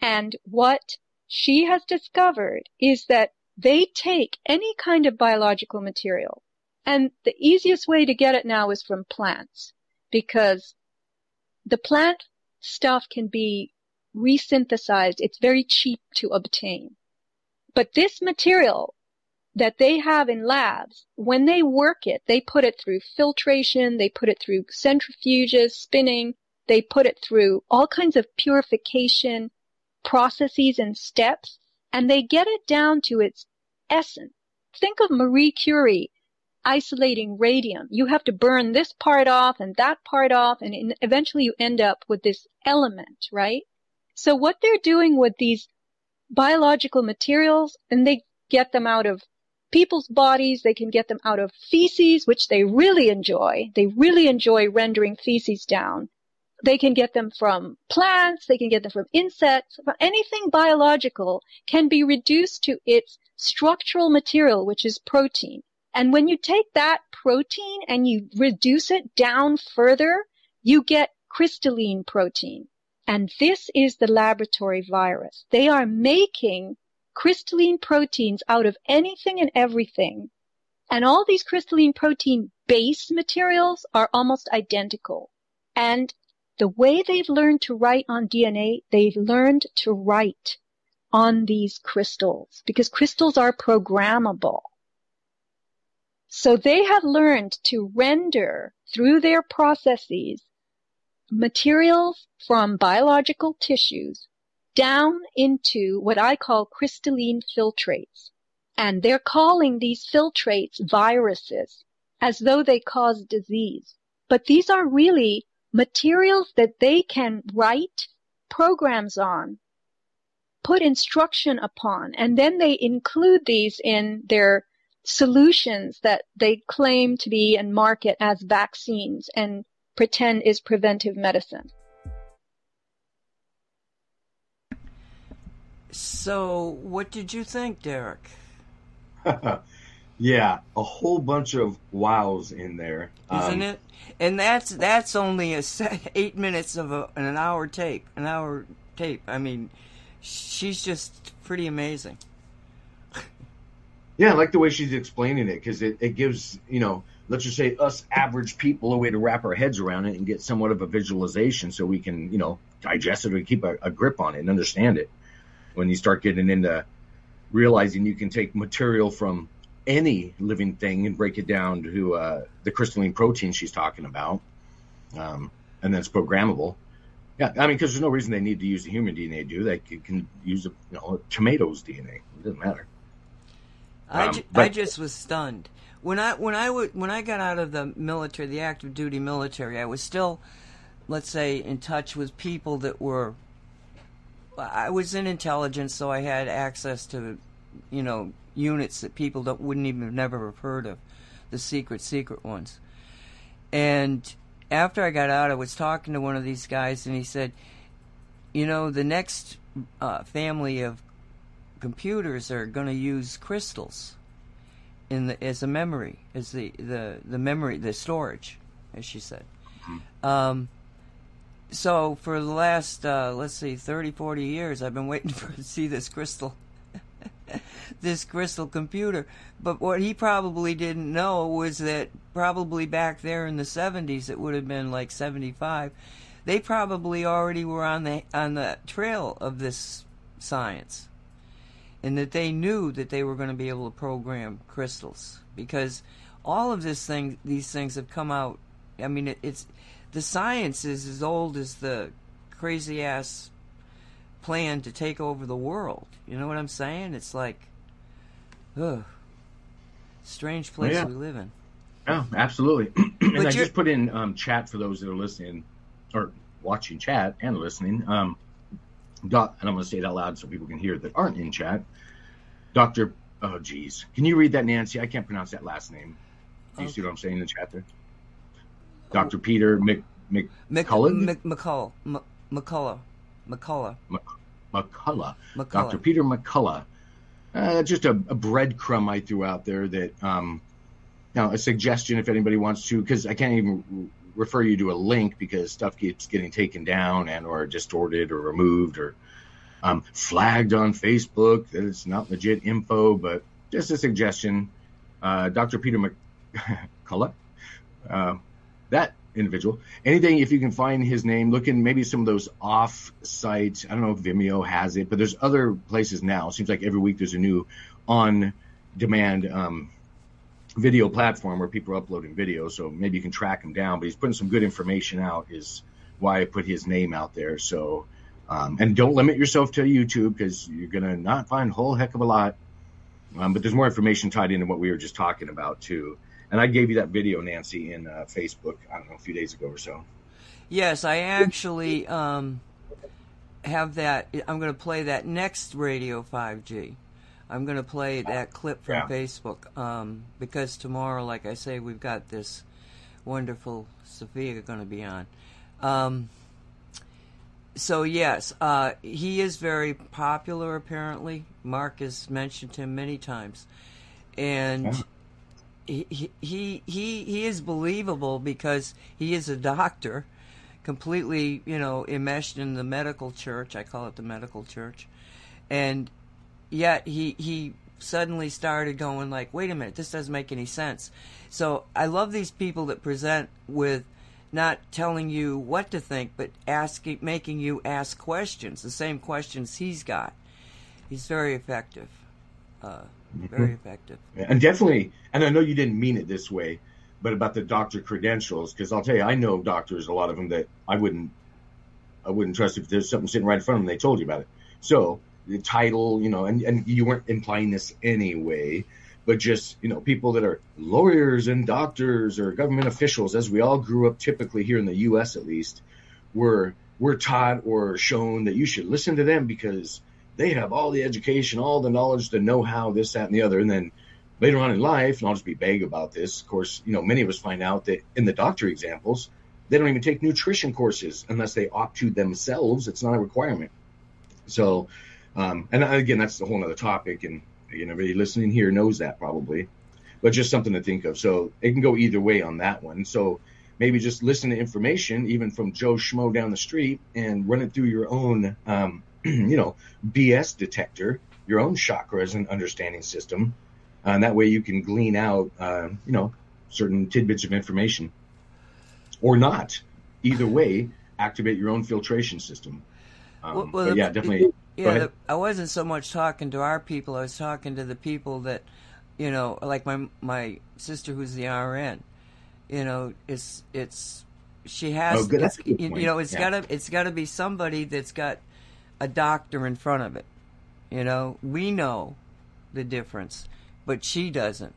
And what she has discovered is that they take any kind of biological material. And the easiest way to get it now is from plants because the plant stuff can be resynthesized. It's very cheap to obtain. But this material that they have in labs, when they work it, they put it through filtration, they put it through centrifuges, spinning, they put it through all kinds of purification processes and steps, and they get it down to its essence. Think of Marie Curie isolating radium. You have to burn this part off and that part off, and eventually you end up with this element, right? So what they're doing with these biological materials, and they get them out of people's bodies. They can get them out of feces, which they really enjoy. They really enjoy rendering feces down. They can get them from plants. They can get them from insects. Anything biological can be reduced to its structural material, which is protein. And when you take that protein and you reduce it down further, you get crystalline protein. And this is the laboratory virus. They are making crystalline proteins out of anything and everything. And all these crystalline protein base materials are almost identical. And the way they've learned to write on DNA, they've learned to write on these crystals because crystals are programmable. So they have learned to render through their processes materials from biological tissues down into what I call crystalline filtrates. And they're calling these filtrates viruses as though they cause disease. But these are really materials that they can write programs on, put instruction upon, and then they include these in their solutions that they claim to be and market as vaccines and pretend is preventive medicine. So, what did you think, Derek? yeah, a whole bunch of wows in there, isn't um, it? And that's that's only a set, eight minutes of a, an hour tape, an hour tape. I mean, she's just pretty amazing. Yeah, I like the way she's explaining it because it, it gives, you know, let's just say us average people a way to wrap our heads around it and get somewhat of a visualization so we can, you know, digest it or keep a, a grip on it and understand it when you start getting into realizing you can take material from any living thing and break it down to uh, the crystalline protein she's talking about, um, and then it's programmable. Yeah, I mean, because there's no reason they need to use the human DNA. Do they can use a, you know, a tomato's DNA? It doesn't matter. I, Um, ju- but- I just was stunned when I when I when I got out of the military, the active duty military. I was still, let's say, in touch with people that were. I was in intelligence, so I had access to you know, units that people don't wouldn't even have never have heard of, the secret secret ones. And after I got out, I was talking to one of these guys, and he said, "You know, the next uh, family of computers are going to use crystals in the as a memory, as the the the memory, the storage, as she said." Um, so for the last uh, let's see 30 40 years i've been waiting for to see this crystal this crystal computer. But what he probably didn't know was that probably back there in the 70s it would have been like 75 they probably already were on the on the trail of this science. And that they knew that they were going to be able to program crystals. Because all of this thing these things have come out i mean it, it's the science is as old as the crazy ass plan to take over the world. You know what I'm saying? It's like, ugh, strange place yeah. we live in. Yeah, absolutely. and But I you're- just put in um, chat for those that are listening or watching chat and listening. Um, doc, and I'm going to say it out loud so people can hear that aren't in chat. Doctor, oh geez, can you read that, Nancy? I can't pronounce that last name. Do you see what I'm saying in the chat there? Doctor Peter Mc, Mc, Mc- Cullen? Mc- McCullough, M- McCullough, McCullough, McCullough. McCullough. Dr. Peter McCullough. Uh, just a, a breadcrumb I threw out there that, um, now a suggestion if anybody wants to, because I can't even refer you to a link because stuff keeps getting taken down and or distorted or removed or um, flagged on Facebook that it's not legit info, but just a suggestion. Uh, Dr. Peter McCullough, uh, that individual. Anything, if you can find his name, look in maybe some of those off sites. I don't know if Vimeo has it, but there's other places now. It seems like every week there's a new on demand um, video platform where people are uploading videos. So maybe you can track him down, but he's putting some good information out, is why I put his name out there. So, um, and don't limit yourself to YouTube because you're going to not find a whole heck of a lot. Um, but there's more information tied into what we were just talking about, too. And I gave you that video, Nancy, in uh, Facebook, I don't know, a few days ago or so. Yes, I actually um, have that. I'm going to play that next Radio 5G. I'm going to play that clip from Yeah. Facebook um, because tomorrow, like I say, we've got this wonderful Sofia going to be on. Um, so yes, uh, he is very popular. Apparently, Mark has mentioned him many times, and. He, he he is believable because he is a doctor, completely you know enmeshed in the medical church. I call it the medical church, and yet he he suddenly started going like, wait a minute, this doesn't make any sense. So I love these people that present with not telling you what to think, but asking, making you ask questions, the same questions he's got. He's very effective, uh, very effective. And definitely, and I know you didn't mean it this way, but about the doctor credentials, because I'll tell you, I know doctors, a lot of them that I wouldn't, I wouldn't trust if there's something sitting right in front of them. They told you about it. So the title, you know, and and you weren't implying this anyway, but just you know, people that are lawyers and doctors or government officials, as we all grew up typically here in the U.S. at least, were were taught or shown that you should listen to them because they have all the education, all the knowledge, the know-how, this, that, and the other, and then later on in life, and I'll just be vague about this. Of course, you know, many of us find out that in the doctor examples, they don't even take nutrition courses unless they opt to themselves. It's not a requirement. So, um, and again, that's a whole other topic, and you know, everybody listening here knows that probably, but just something to think of. So it can go either way on that one. So maybe just listen to information, even from Joe Schmo down the street, and run it through your own, um, you know, BS detector, your own chakras and understanding system, uh, and that way you can glean out, uh, you know, certain tidbits of information, or not. Either way, activate your own filtration system. Um, Well- well, yeah, definitely. Yeah, the, I wasn't so much talking to our people. I was talking to the people that, you know, like my my sister who's the RN. You know, it's it's she has Oh, good. That's a good you, point. you know it's Yeah. gotta it's gotta be somebody that's got a doctor in front of it. You know, we know the difference, but she doesn't.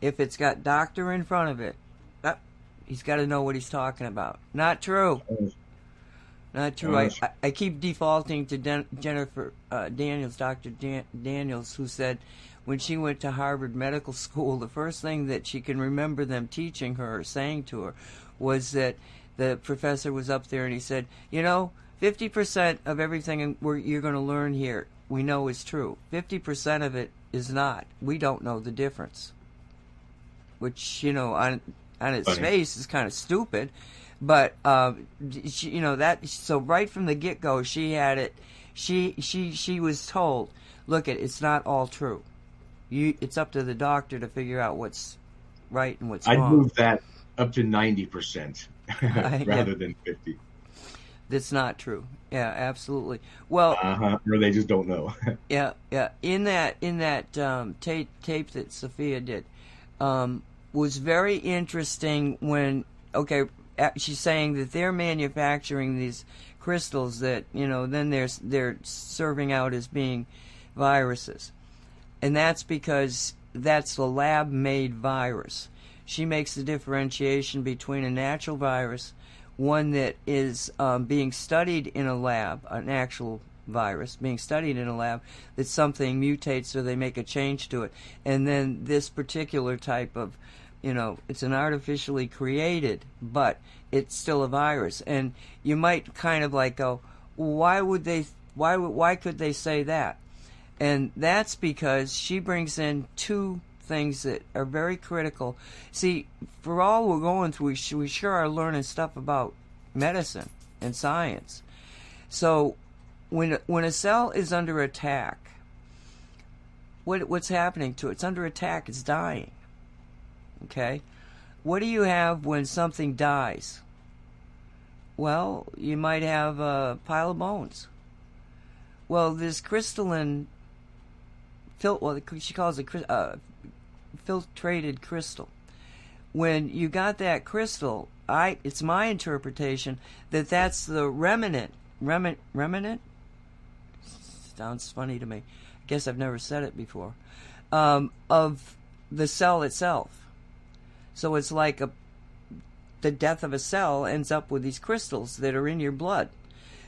If it's got doctor in front of it, uh, he's got to know what he's talking about. Not true. Not true. I, I, I keep defaulting to Den- Jennifer uh, Daniels, Dr. Dan- Daniels, who said when she went to Harvard Medical School, the first thing that she can remember them teaching her or saying to her was that the professor was up there and he said, You know, 50% of everything you're going to learn here we know is true. 50% of it is not. We don't know the difference. Which, you know, on, on its Funny. face is kind of stupid. But um, she, you know that so right from the get go she had it. She she she was told, look, it it's not all true. You it's up to the doctor to figure out what's right and what's wrong. I'd move that up to ninety percent Yeah. rather than fifty. That's not true. Yeah, absolutely. Well, Uh huh. Or they just don't know. Yeah, yeah. In that in that um, tape tape that Sofia did um, was very interesting. When okay, she's saying that they're manufacturing these crystals that you know then they're they're serving out as being viruses, and that's because that's the lab made virus. She makes the differentiation between a natural virus, one that is um, being studied in a lab, an actual virus being studied in a lab, that something mutates or they make a change to it, and then this particular type of, you know, it's an artificially created, but it's still a virus, and you might kind of like go, why would they? Why? Why could they say that? And that's because she brings in two things that are very critical. See, for all we're going through, we, sure are learning stuff about medicine and science. So, when when a cell is under attack, what what's happening to it? It's under attack. It's dying. Okay, what do you have when something dies? Well, you might have a pile of bones. Well, this crystalline, well, she calls it uh, filtrated crystal. When you got that crystal, I it's my interpretation that that's the remnant, remnant, remnant. Sounds funny to me. I guess I've never said it before. Um, of the cell itself. So it's like a the death of a cell ends up with these crystals that are in your blood.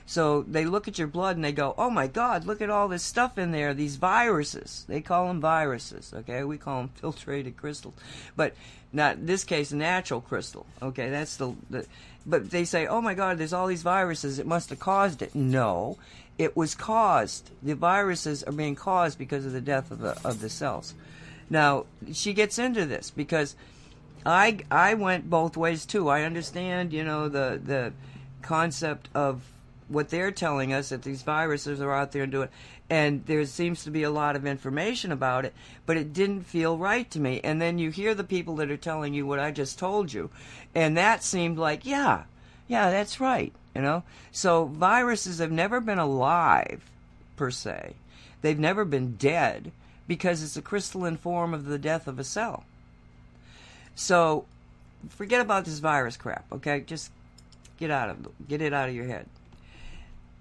So they look at your blood and they go, "Oh my God, look at all this stuff in there. These viruses. They call them viruses. Okay, we call them filtrated crystals, but not this case, natural crystal. Okay, that's the, the. But they say, "Oh my God, there's all these viruses. It must have caused it." No, it was caused. The viruses are being caused because of the death of the of the cells. Now she gets into this because I I went both ways too. I understand, you know, the the concept of what they're telling us that these viruses are out there and doing, and there seems to be a lot of information about it, but it didn't feel right to me. And then you hear the people that are telling you what I just told you, and that seemed like, yeah, yeah, that's right, you know. So viruses have never been alive, per se. They've never been dead because it's a crystalline form of the death of a cell. So forget about this virus crap, okay? Just get out of get it out of your head.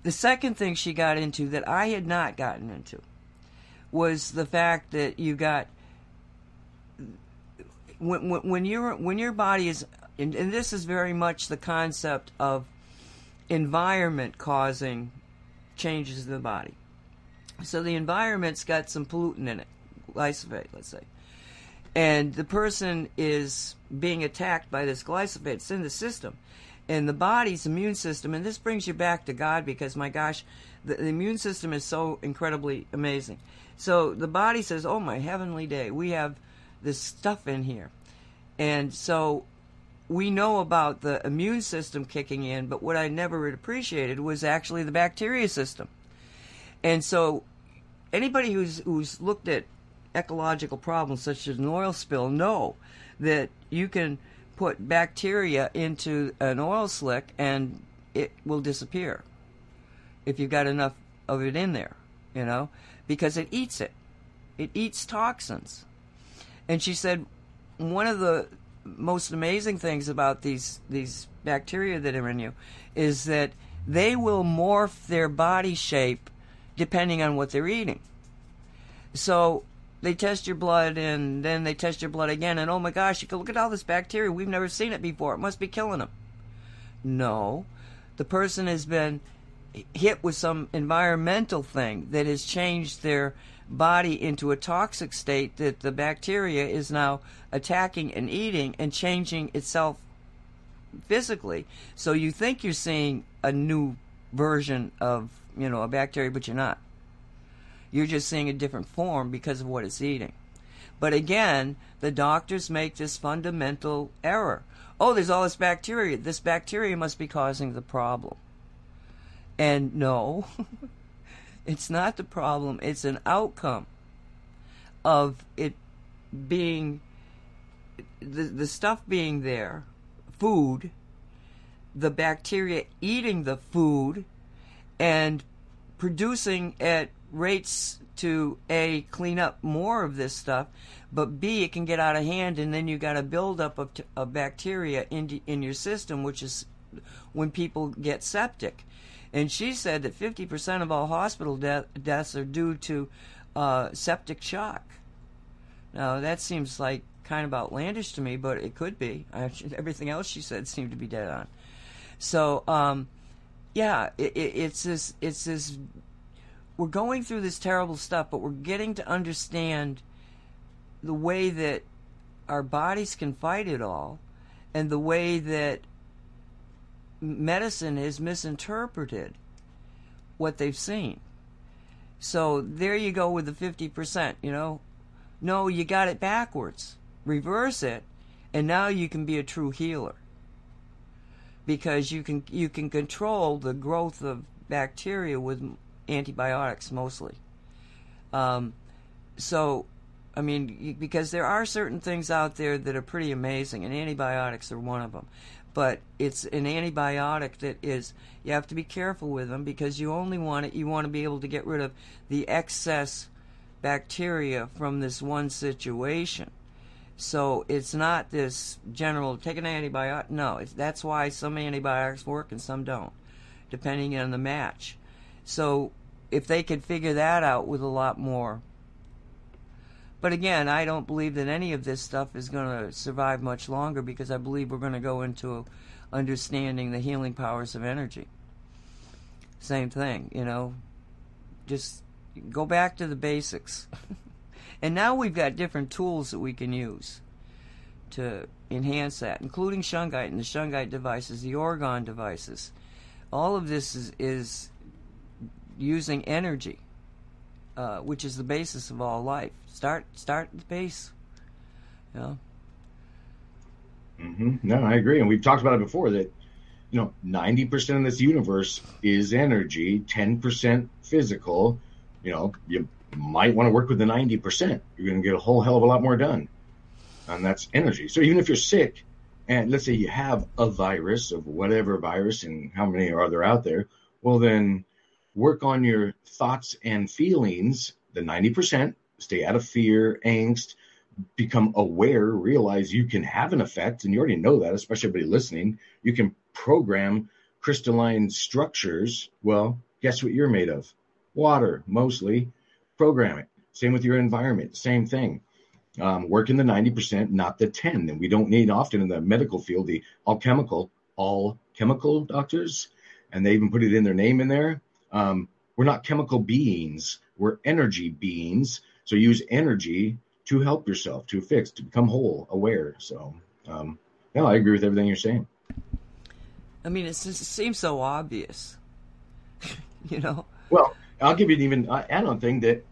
The second thing she got into that I had not gotten into was the fact that you got when when, when your when your body is and, and this is very much the concept of environment causing changes in the body. So the environment's got some pollutant in it, glyphosate, let's say and the person is being attacked by this glyphosate. It's in the system. And the body's immune system, and this brings you back to God because, my gosh, the, the immune system is so incredibly amazing. So the body says, Oh, my heavenly day, we have this stuff in here. And so we know about the immune system kicking in, but what I never appreciated was actually the bacteria system. And so anybody who's who's looked at ecological problems such as an oil spill know that you can put bacteria into an oil slick and it will disappear if you've got enough of it in there, you know, because it eats it. It eats toxins. And she said one of the most amazing things about these these bacteria that are in you is that they will morph their body shape depending on what they're eating. So they test your blood and then they test your blood again and oh my gosh you can look at all this bacteria we've never seen it before it must be killing them no the person has been hit with some environmental thing that has changed their body into a toxic state that the bacteria is now attacking and eating and changing itself physically. So you think you're seeing a new version of, you know, a bacteria, but you're not. You're just seeing a different form because of what it's eating. But again, the doctors make this fundamental error. Oh, there's all this bacteria. This bacteria must be causing the problem. And no, it's not the problem, it's an outcome of it being the, the stuff being there, food, the bacteria eating the food, and producing at rates to A, clean up more of this stuff, but B, it can get out of hand, and then you got a buildup of, t- of bacteria in, in your system, which is when people get septic. And she said that 50% of all hospital de- deaths are due to uh, septic shock. Now, that seems like kind of outlandish to me, but it could be. I, everything else she said seemed to be dead on. So, um, yeah, it, it, it's this, it's this. We're going through this terrible stuff, but we're getting to understand the way that our bodies can fight it all, and the way that medicine has misinterpreted what they've seen. So there you go with the 50%, you know. No, you got it backwards. Reverse it, and now you can be a true healer. Because you can you can control the growth of bacteria with antibiotics mostly. Um, so, I mean, because there are certain things out there that are pretty amazing, and antibiotics are one of them but it's an antibiotic that is you have to be careful with them because you only want it you want to be able to get rid of the excess bacteria from this one situation. So it's not this general take an antibiotic no that's why some antibiotics work and some don't depending on the match. So if they could figure that out with a lot more but again, I don't believe that any of this stuff is going to survive much longer because I believe we're going to go into understanding the healing powers of energy. Same thing, you know, just go back to the basics. and now we've got different tools that we can use to enhance that, including Shungite and the Shungite devices, the Orgone devices. All of this is, is using energy uh, which is the basis of all life. Start start the base. You know. Mm-hmm. No, I agree, and we've talked about it before that you know ninety percent of this universe is energy, ten percent physical. You know, you might want to work with the ninety percent. You're going to get a whole hell of a lot more done, and that's energy. So even if you're sick, and let's say you have a virus of whatever virus, and how many are there out there, well then work on your thoughts and feelings, the 90%, stay out of fear, angst, become aware, realize you can have an effect, and you already know that, especially everybody listening. You can program crystalline structures. Well, guess what you're made of? Water, mostly. Program it. Same with your environment, same thing. Um, work in the 90%, not the 10. And we don't need often in the medical field the all chemical, all chemical doctors, and they even put it in their name in there. Um, we're not chemical beings, we're energy beings. So use energy to help yourself, to fix, to become whole, aware. So, um, yeah, I agree with everything you're saying. I mean, it seems so obvious, you know. Well, I'll give you an even add-on thing that,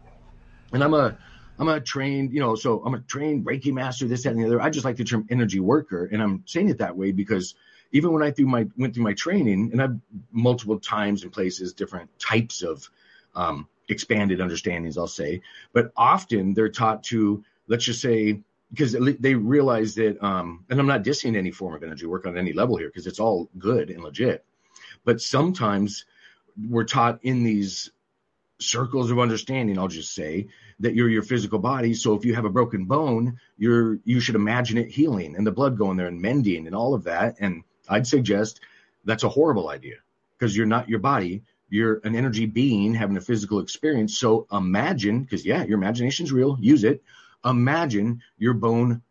and I'm a, I'm a trained, you know, so I'm a trained Reiki master, this, that, and the other. I just like the term energy worker, and I'm saying it that way because even when I through my went through my training, and I've multiple times and places different types of um, expanded understandings, I'll say, but often they're taught to let's just say because they realize that, um, and I'm not dissing any form of energy work on any level here because it's all good and legit, but sometimes we're taught in these circles of understanding i'll just say that you're your physical body so if you have a broken bone you're you should imagine it healing and the blood going there and mending and all of that and I'd suggest that's a horrible idea because you're not your body. You're an energy being having a physical experience. So imagine, because yeah, your imagination's real, use it. Imagine your bone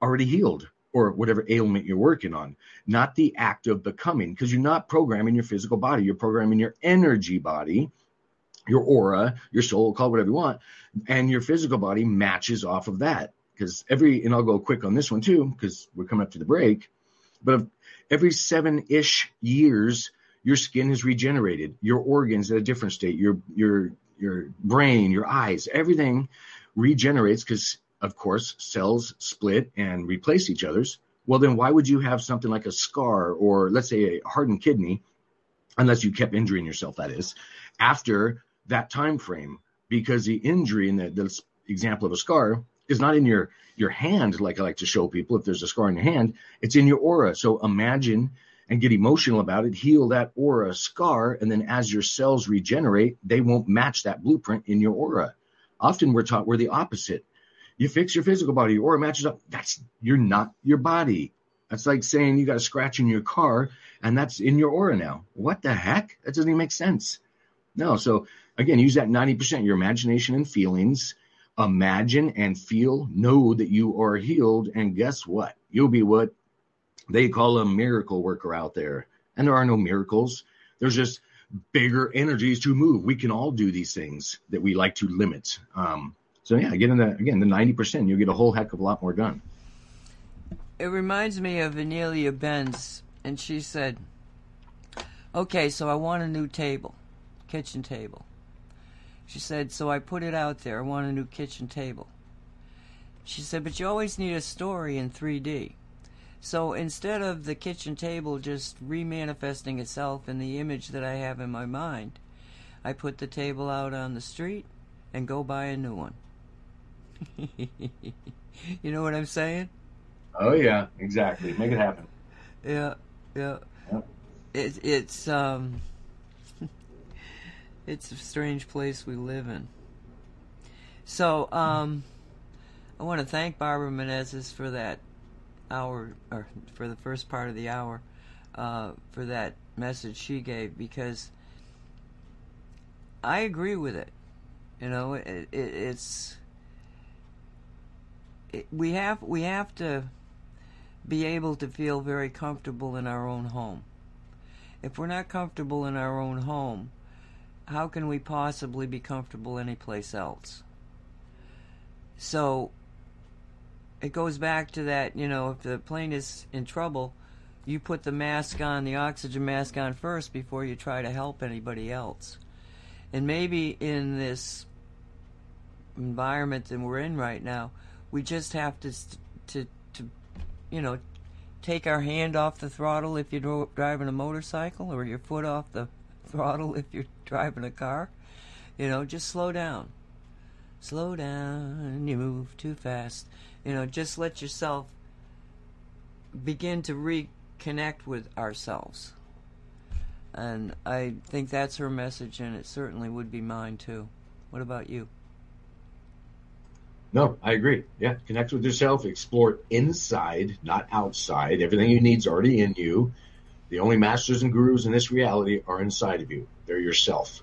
already healed or whatever ailment you're working on, not the act of becoming, because you're not programming your physical body, you're programming your energy body, your aura, your soul, call whatever you want, and your physical body matches off of that. Because every, and I'll go quick on this one too, because we're coming up to the break, but every seven ish years, your skin is regenerated, your organs at a different state, your, your, your brain, your eyes, everything regenerates because of course, cells split and replace each other's, well, then why would you have something like a scar or let's say a hardened kidney, unless you kept injuring yourself, that is, after that time frame? Because the injury in the, the example of a scar is not in your your hand, like I like to show people. If there's a scar in your hand, it's in your aura. So imagine and get emotional about it, heal that aura scar, and then as your cells regenerate, they won't match that blueprint in your aura. Often we're taught we're the opposite you fix your physical body or it matches up. That's you're not your body. That's like saying you got a scratch in your car and that's in your aura now. What the heck? That doesn't even make sense. No. So again, use that 90%, your imagination and feelings. Imagine and feel, know that you are healed. And guess what? You'll be what they call a miracle worker out there. And there are no miracles. There's just bigger energies to move. We can all do these things that we like to limit. Um, so yeah, get in the again the ninety percent, you'll get a whole heck of a lot more done. It reminds me of Inelia Benz, and she said, "Okay, so I want a new table, kitchen table." She said, "So I put it out there. I want a new kitchen table." She said, "But you always need a story in 3D." So instead of the kitchen table just remanifesting itself in the image that I have in my mind, I put the table out on the street and go buy a new one. you know what I'm saying? Oh yeah, exactly. Make it happen. Yeah, yeah. Yep. It, it's um, it's a strange place we live in. So um, I want to thank Barbara Meneses for that hour, or for the first part of the hour, uh, for that message she gave because I agree with it. You know, it, it, it's we have we have to be able to feel very comfortable in our own home. If we're not comfortable in our own home, how can we possibly be comfortable anyplace else? So it goes back to that, you know, if the plane is in trouble, you put the mask on, the oxygen mask on first before you try to help anybody else. And maybe in this environment that we're in right now, we just have to to to you know take our hand off the throttle if you're driving a motorcycle or your foot off the throttle if you're driving a car you know just slow down slow down you move too fast you know just let yourself begin to reconnect with ourselves and i think that's her message and it certainly would be mine too what about you no, I agree. Yeah, connect with yourself, explore inside, not outside. Everything you need is already in you. The only masters and gurus in this reality are inside of you. They're yourself.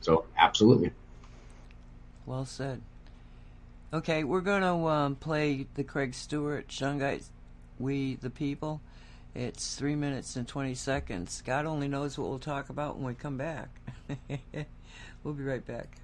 So, absolutely. Well said. Okay, we're going to um, play the Craig Stuart Shungite, We the People. It's three minutes and 20 seconds. God only knows what we'll talk about when we come back. we'll be right back.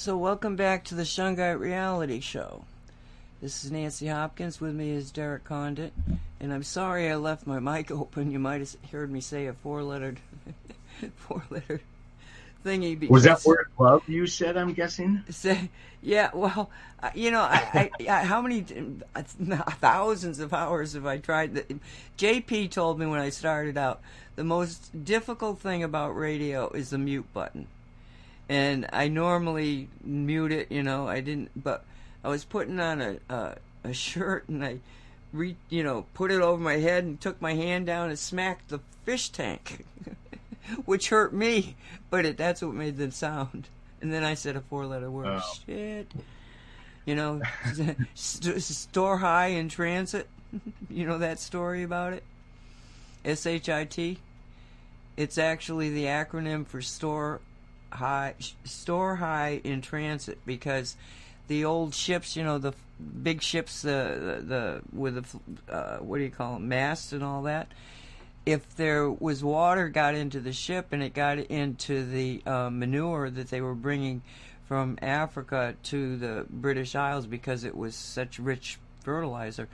So, welcome back to the Shungite Reality Show. This is Nancy Hopkins. With me is Derek Condit. And I'm sorry I left my mic open. You might have heard me say a four lettered four lettered thingy. Was that word love you said? I'm guessing. Say, yeah, well, you know, I, I, I, how many thousands of hours have I tried? The, JP told me when I started out, the most difficult thing about radio is the mute button. And I normally mute it, you know, I didn't, but I was putting on a, a, a shirt and I, re, you know, put it over my head and took my hand down and smacked the fish tank, which hurt me, but it, that's what made the sound. And then I said a four letter word. Oh. Shit. You know, st- store high in transit. you know that story about it? S H I T. It's actually the acronym for store high store high in transit because the old ships, you know, the big ships, the the, the with the uh, what do you call them, masts and all that. If there was water got into the ship and it got into the uh, manure that they were bringing from Africa to the British Isles because it was such rich fertilizer,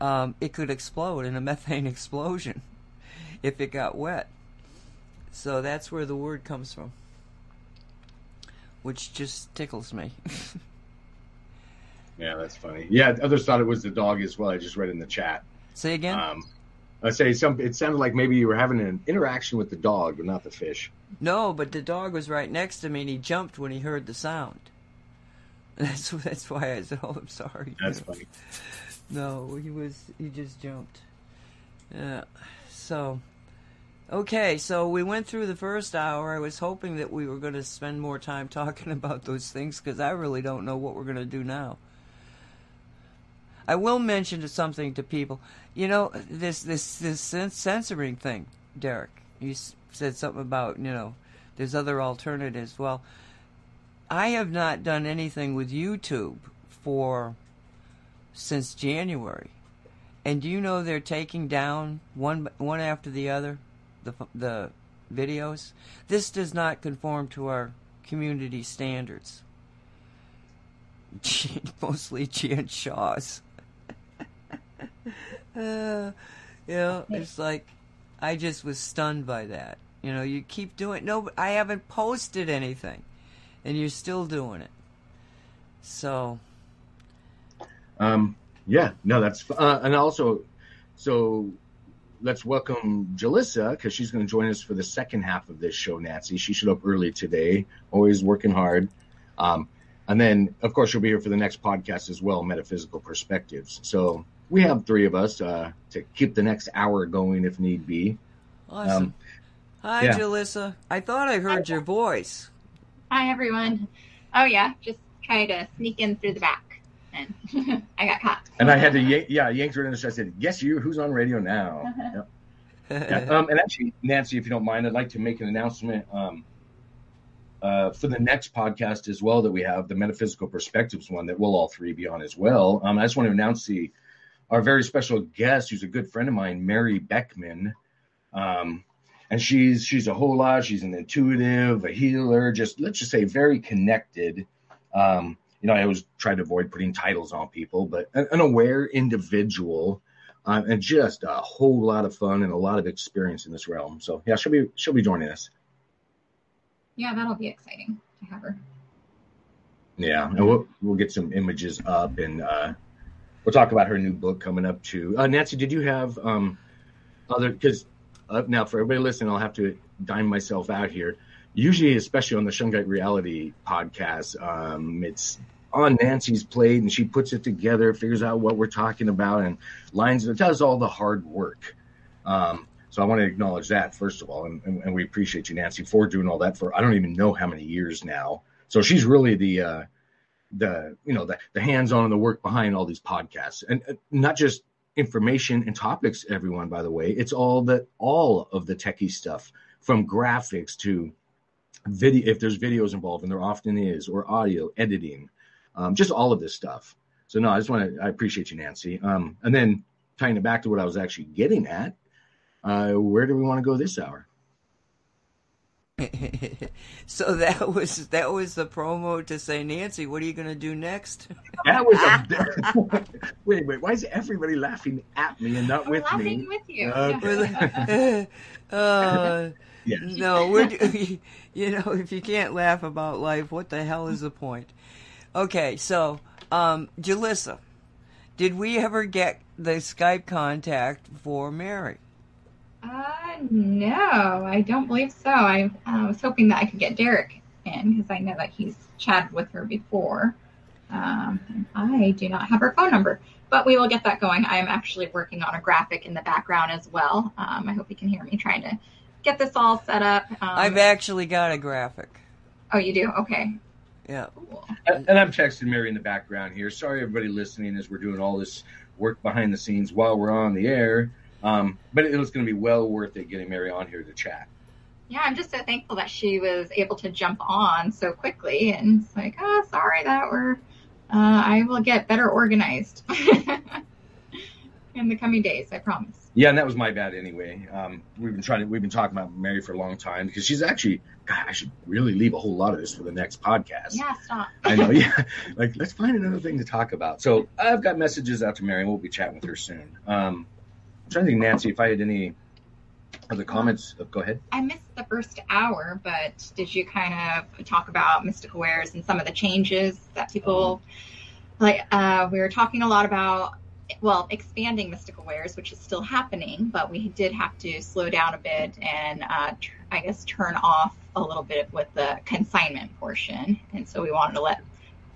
um, it could explode in a methane explosion if it got wet. So that's where the word comes from, which just tickles me. Yeah, that's funny. Yeah, others thought it was the dog as well. I just read in the chat. Say again? Um, I say some. It sounded like maybe you were having an interaction with the dog, but not the fish. no, but the dog was right next to me and he jumped when he heard the sound. That's that's why I said, "Oh, I'm sorry." That's funny. No, he was he just jumped. Yeah. So okay, so we went through the first hour. I was hoping that we were going to spend more time talking about those things cuz I really don't know what we're going to do now. I will mention something to people. You know, this this this censoring thing, Derek. You said something about, you know, there's other alternatives. Well, I have not done anything with YouTube for since January. And do you know they're taking down one one after the other the the videos? This does not conform to our community standards. Mostly Jan Shaw's. uh, you know, it's like I just was stunned by that. You know, you keep doing no, I haven't posted anything, and you're still doing it. So Um, yeah, no, that's uh, and also, so let's welcome Julissa because she's going to join us for the second half of this show. Nancy, she showed up early today, always working hard. Um, and then, of course, she'll be here for the next podcast as well, Metaphysical Perspectives. So we have three of us uh, to keep the next hour going if need be. awesome. Um, Hi, yeah. Julissa. I thought I heard your voice. Hi, everyone. Oh, yeah, just try to sneak in through the back, and I got caught. And I had to, yank, yeah, yanked her in. And I said, "Yes, you. Who's on radio now?" Yep. Yeah. Um, and actually, Nancy, if you don't mind, I'd like to make an announcement um, uh, for the next podcast as well that we have, the metaphysical perspectives one that we'll all three be on as well. Um, I just want to announce the our very special guest, who's a good friend of mine, Mary Beckman. Um, and she's she's a whole lot. She's an intuitive, a healer, just let's just say very connected. Um, you know, I always try to avoid putting titles on people, but an, aware individual, um, and just a whole lot of fun and a lot of experience in this realm. So yeah, she'll be she'll be joining us. Yeah, that'll be exciting to have her. Yeah, and we'll we'll get some images up, and uh, we'll talk about her new book coming up too. Uh, Nancy, did you have um, other because uh, now for everybody listening, I'll have to dime myself out here. Usually, especially on the Shungite Reality podcast, um, it's on Nancy's plate and she puts it together, figures out what we're talking about, and lines it does all the hard work. Um, so I want to acknowledge that first of all, and, and, and, we appreciate you, Nancy, for doing all that for I don't even know how many years now. So she's really the uh, the you know the, the hands-on and the work behind all these podcasts, and uh, not just information and topics. Everyone, by the way, it's all the all of the techie stuff from graphics to video. If there's videos involved, and there often is, or audio editing, um, just all of this stuff. So no, I just want to I appreciate you, Nancy. Um, and then tying it back to what I was actually getting at, uh, where do we want to go this hour? so that was that was the promo to say, Nancy, what are you going to do next? That was a wait, wait. Why is everybody laughing at me and not we're with laughing me? with you. Okay. uh, Yes. no, we're you know if you can't laugh about life, what the hell is the point? Okay, so um, Julissa, did we ever get the Skype contact for Mary? Uh, no, I don't believe so. I uh, was hoping that I could get Derek in because I know that he's chatted with her before. Um, I do not have her phone number, but we will get that going. I am actually working on a graphic in the background as well. Um, I hope you can hear me trying to get this all set up. Um, I've actually got a graphic. oh, you do? Okay. Yeah. Cool. And and I'm texting Mary in the background here. Sorry, everybody listening, as we're doing all this work behind the scenes while we're on the air. Um, but it was going to be well worth it getting Mary on here to chat. Yeah, I'm just so thankful that she was able to jump on so quickly. And it's like, oh, sorry that we're, uh, I will get better organized in the coming days, I promise. Yeah, and that was my bad anyway. Um, we've been trying to, we've been talking about Mary for a long time because she's actually, God, I should really leave a whole lot of this for the next podcast. Yeah, stop. I know, yeah. Like, let's find another thing to talk about. So I've got messages out to Mary, and we'll be chatting with her soon. Um, I'm trying to think, Nancy, if I had any other comments. Oh, go ahead. I missed the first hour, but did you kind of talk about mystical wares and some of the changes that people like? Uh, we were talking a lot about, well, expanding mystical wares, which is still happening, but we did have to slow down a bit and uh, tr- I guess turn off a little bit with the consignment portion. And so we wanted to let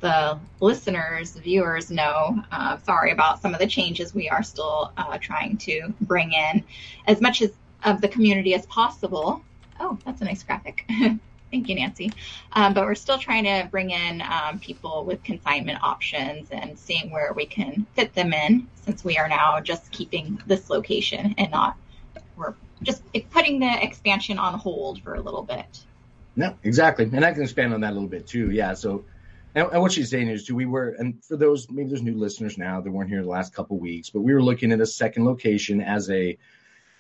the listeners, the viewers know. Uh, sorry about some of the changes we are still uh, trying to bring in as much as of the community as possible. Oh, that's a nice graphic. Thank you, Nancy. Um, but we're still trying to bring in um, people with consignment options and seeing where we can fit them in since we are now just keeping this location and not, we're just putting the expansion on hold for a little bit. No, exactly. And I can expand on that a little bit too. Yeah. So, and, and what she's saying is, too, we were, and for those, maybe there's new listeners now that weren't here the last couple weeks, but we were looking at a second location as a,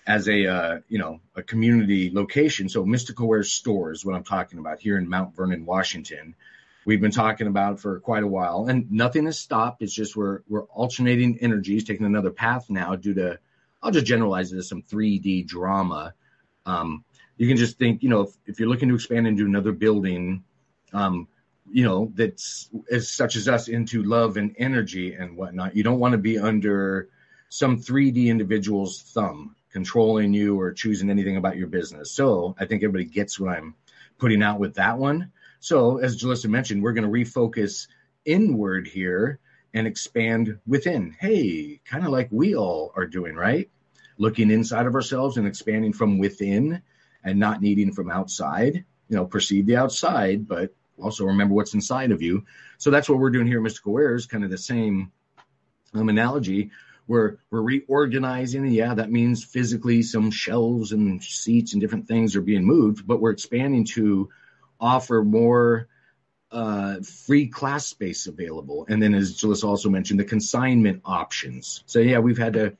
as a uh, you know a community location. So Mystical Wares stores, what I'm talking about here in Mount Vernon, Washington. We've been talking about for quite a while, and nothing has stopped. It's just we're we're alternating energies, taking another path now due to I'll just generalize it as some 3D drama. Um, you can just think, you know, if, if you're looking to expand into another building, um, you know, that's as such as us into love and energy and whatnot. You don't want to be under some 3D individual's thumb controlling you or choosing anything about your business. So I think everybody gets what I'm putting out with that one. So as Julissa mentioned, we're going to refocus inward here and expand within. Hey, kind of like we all are doing, right? Looking inside of ourselves and expanding from within and not needing from outside. You know, perceive the outside, but also remember what's inside of you. So that's what we're doing here at Mystical Wares, kind of the same um, analogy. We're we're reorganizing. Yeah, that means physically some shelves and seats and different things are being moved, but we're expanding to offer more uh, free class space available. And then, as Julissa also mentioned, the consignment options. So yeah, we've had to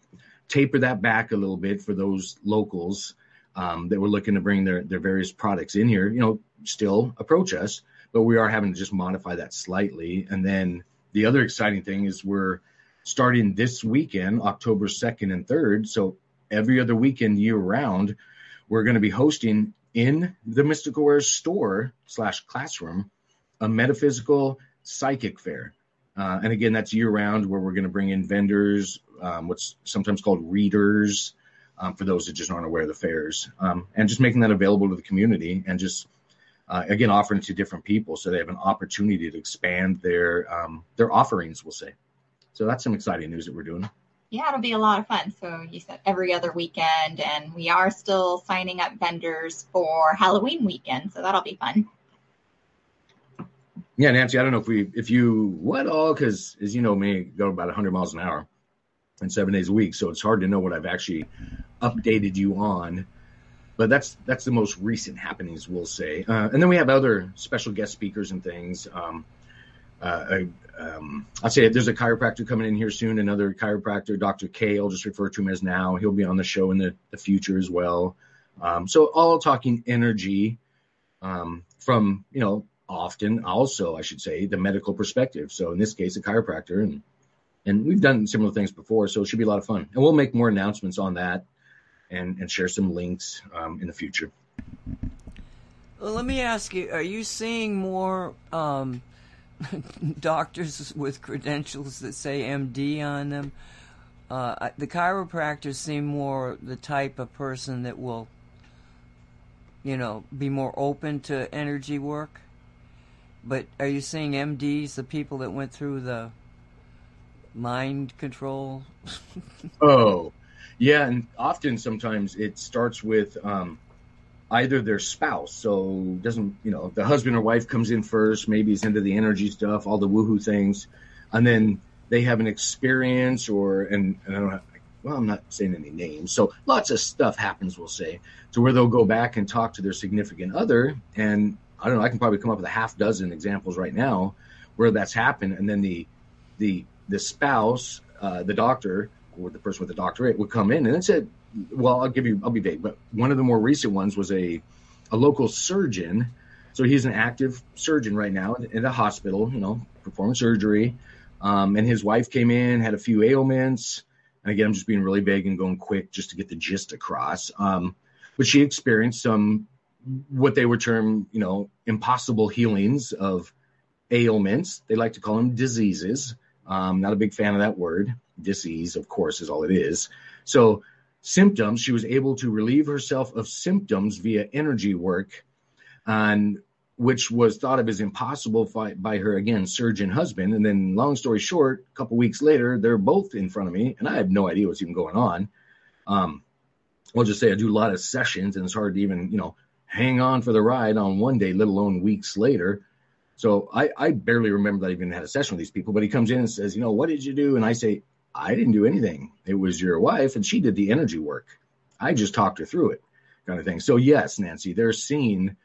taper that back a little bit for those locals um, that were looking to bring their their various products in here. You know, still approach us, but we are having to just modify that slightly. And then the other exciting thing is we're starting this weekend, October 2nd and 3rd. So every other weekend year round, we're going to be hosting in the Mystical Wares store slash classroom a metaphysical psychic fair. Uh, and again, that's year round where we're going to bring in vendors, um, what's sometimes called readers, um, for those that just aren't aware of the fairs, um, and just making that available to the community and just uh, again offering to different people so they have an opportunity to expand their um, their offerings. We'll say. So that's some exciting news that we're doing. Yeah, it'll be a lot of fun. So you said every other weekend, and we are still signing up vendors for Halloween weekend, so that'll be fun. Yeah, Nancy, I don't know if we, if you, what all, because as you know me, go about 100 miles an hour and seven days a week, so it's hard to know what I've actually updated you on. But that's that's the most recent happenings, we'll say. Uh, and then we have other special guest speakers and things. Um, uh, um, I'll say there's a chiropractor coming in here soon, another chiropractor, Dr. K. I'll just refer to him as now. He'll be on the show in the, the future as well. Um, so all talking energy um, from, you know, often also, I should say, the medical perspective. So in this case, a chiropractor. And, and we've done similar things before, so it should be a lot of fun. And we'll make more announcements on that and, and share some links um, in the future. Well, let me ask you: Are you seeing more um, doctors with credentials that say MD on them? Uh, the chiropractors seem more the type of person that will, you know, be more open to energy work. But are you seeing MDs, the people that went through the mind control? oh, yeah, and often sometimes it starts with um, either their spouse. So doesn't you know the husband or wife comes in first, maybe he's into the energy stuff, all the woohoo things, and then they have an experience or and, and I don't have, well, I'm not saying any names. So lots of stuff happens, we'll say, to where they'll go back and talk to their significant other. And I don't know, I can probably come up with a half dozen examples right now where that's happened. And then the the the spouse, uh, the doctor, or the person with the doctorate would come in and said, well, I'll give you, I'll be vague, but one of the more recent ones was a, a local surgeon. So he's an active surgeon right now in, a hospital, you know, performing surgery. Um, and his wife came in, had a few ailments. And again, I'm just being really vague and going quick just to get the gist across. Um, but she experienced some what they would term, you know, impossible healings of ailments. They like to call them diseases. Um, not a big fan of that word. Disease, of course, is all it is. So symptoms. She was able to relieve herself of symptoms via energy work, and which was thought of as impossible by, by her again surgeon husband. And then, long story short, a couple weeks later, they're both in front of me, and I have no idea what's even going on. Um, I'll just say I do a lot of sessions, and it's hard to even you know hang on for the ride on one day, let alone weeks later. So I, I barely remember that I even had a session with these people. But he comes in and says, you know, what did you do? And I say, I didn't do anything. It was your wife, and she did the energy work. I just talked her through it, kind of thing. So, yes, Nancy, they're seen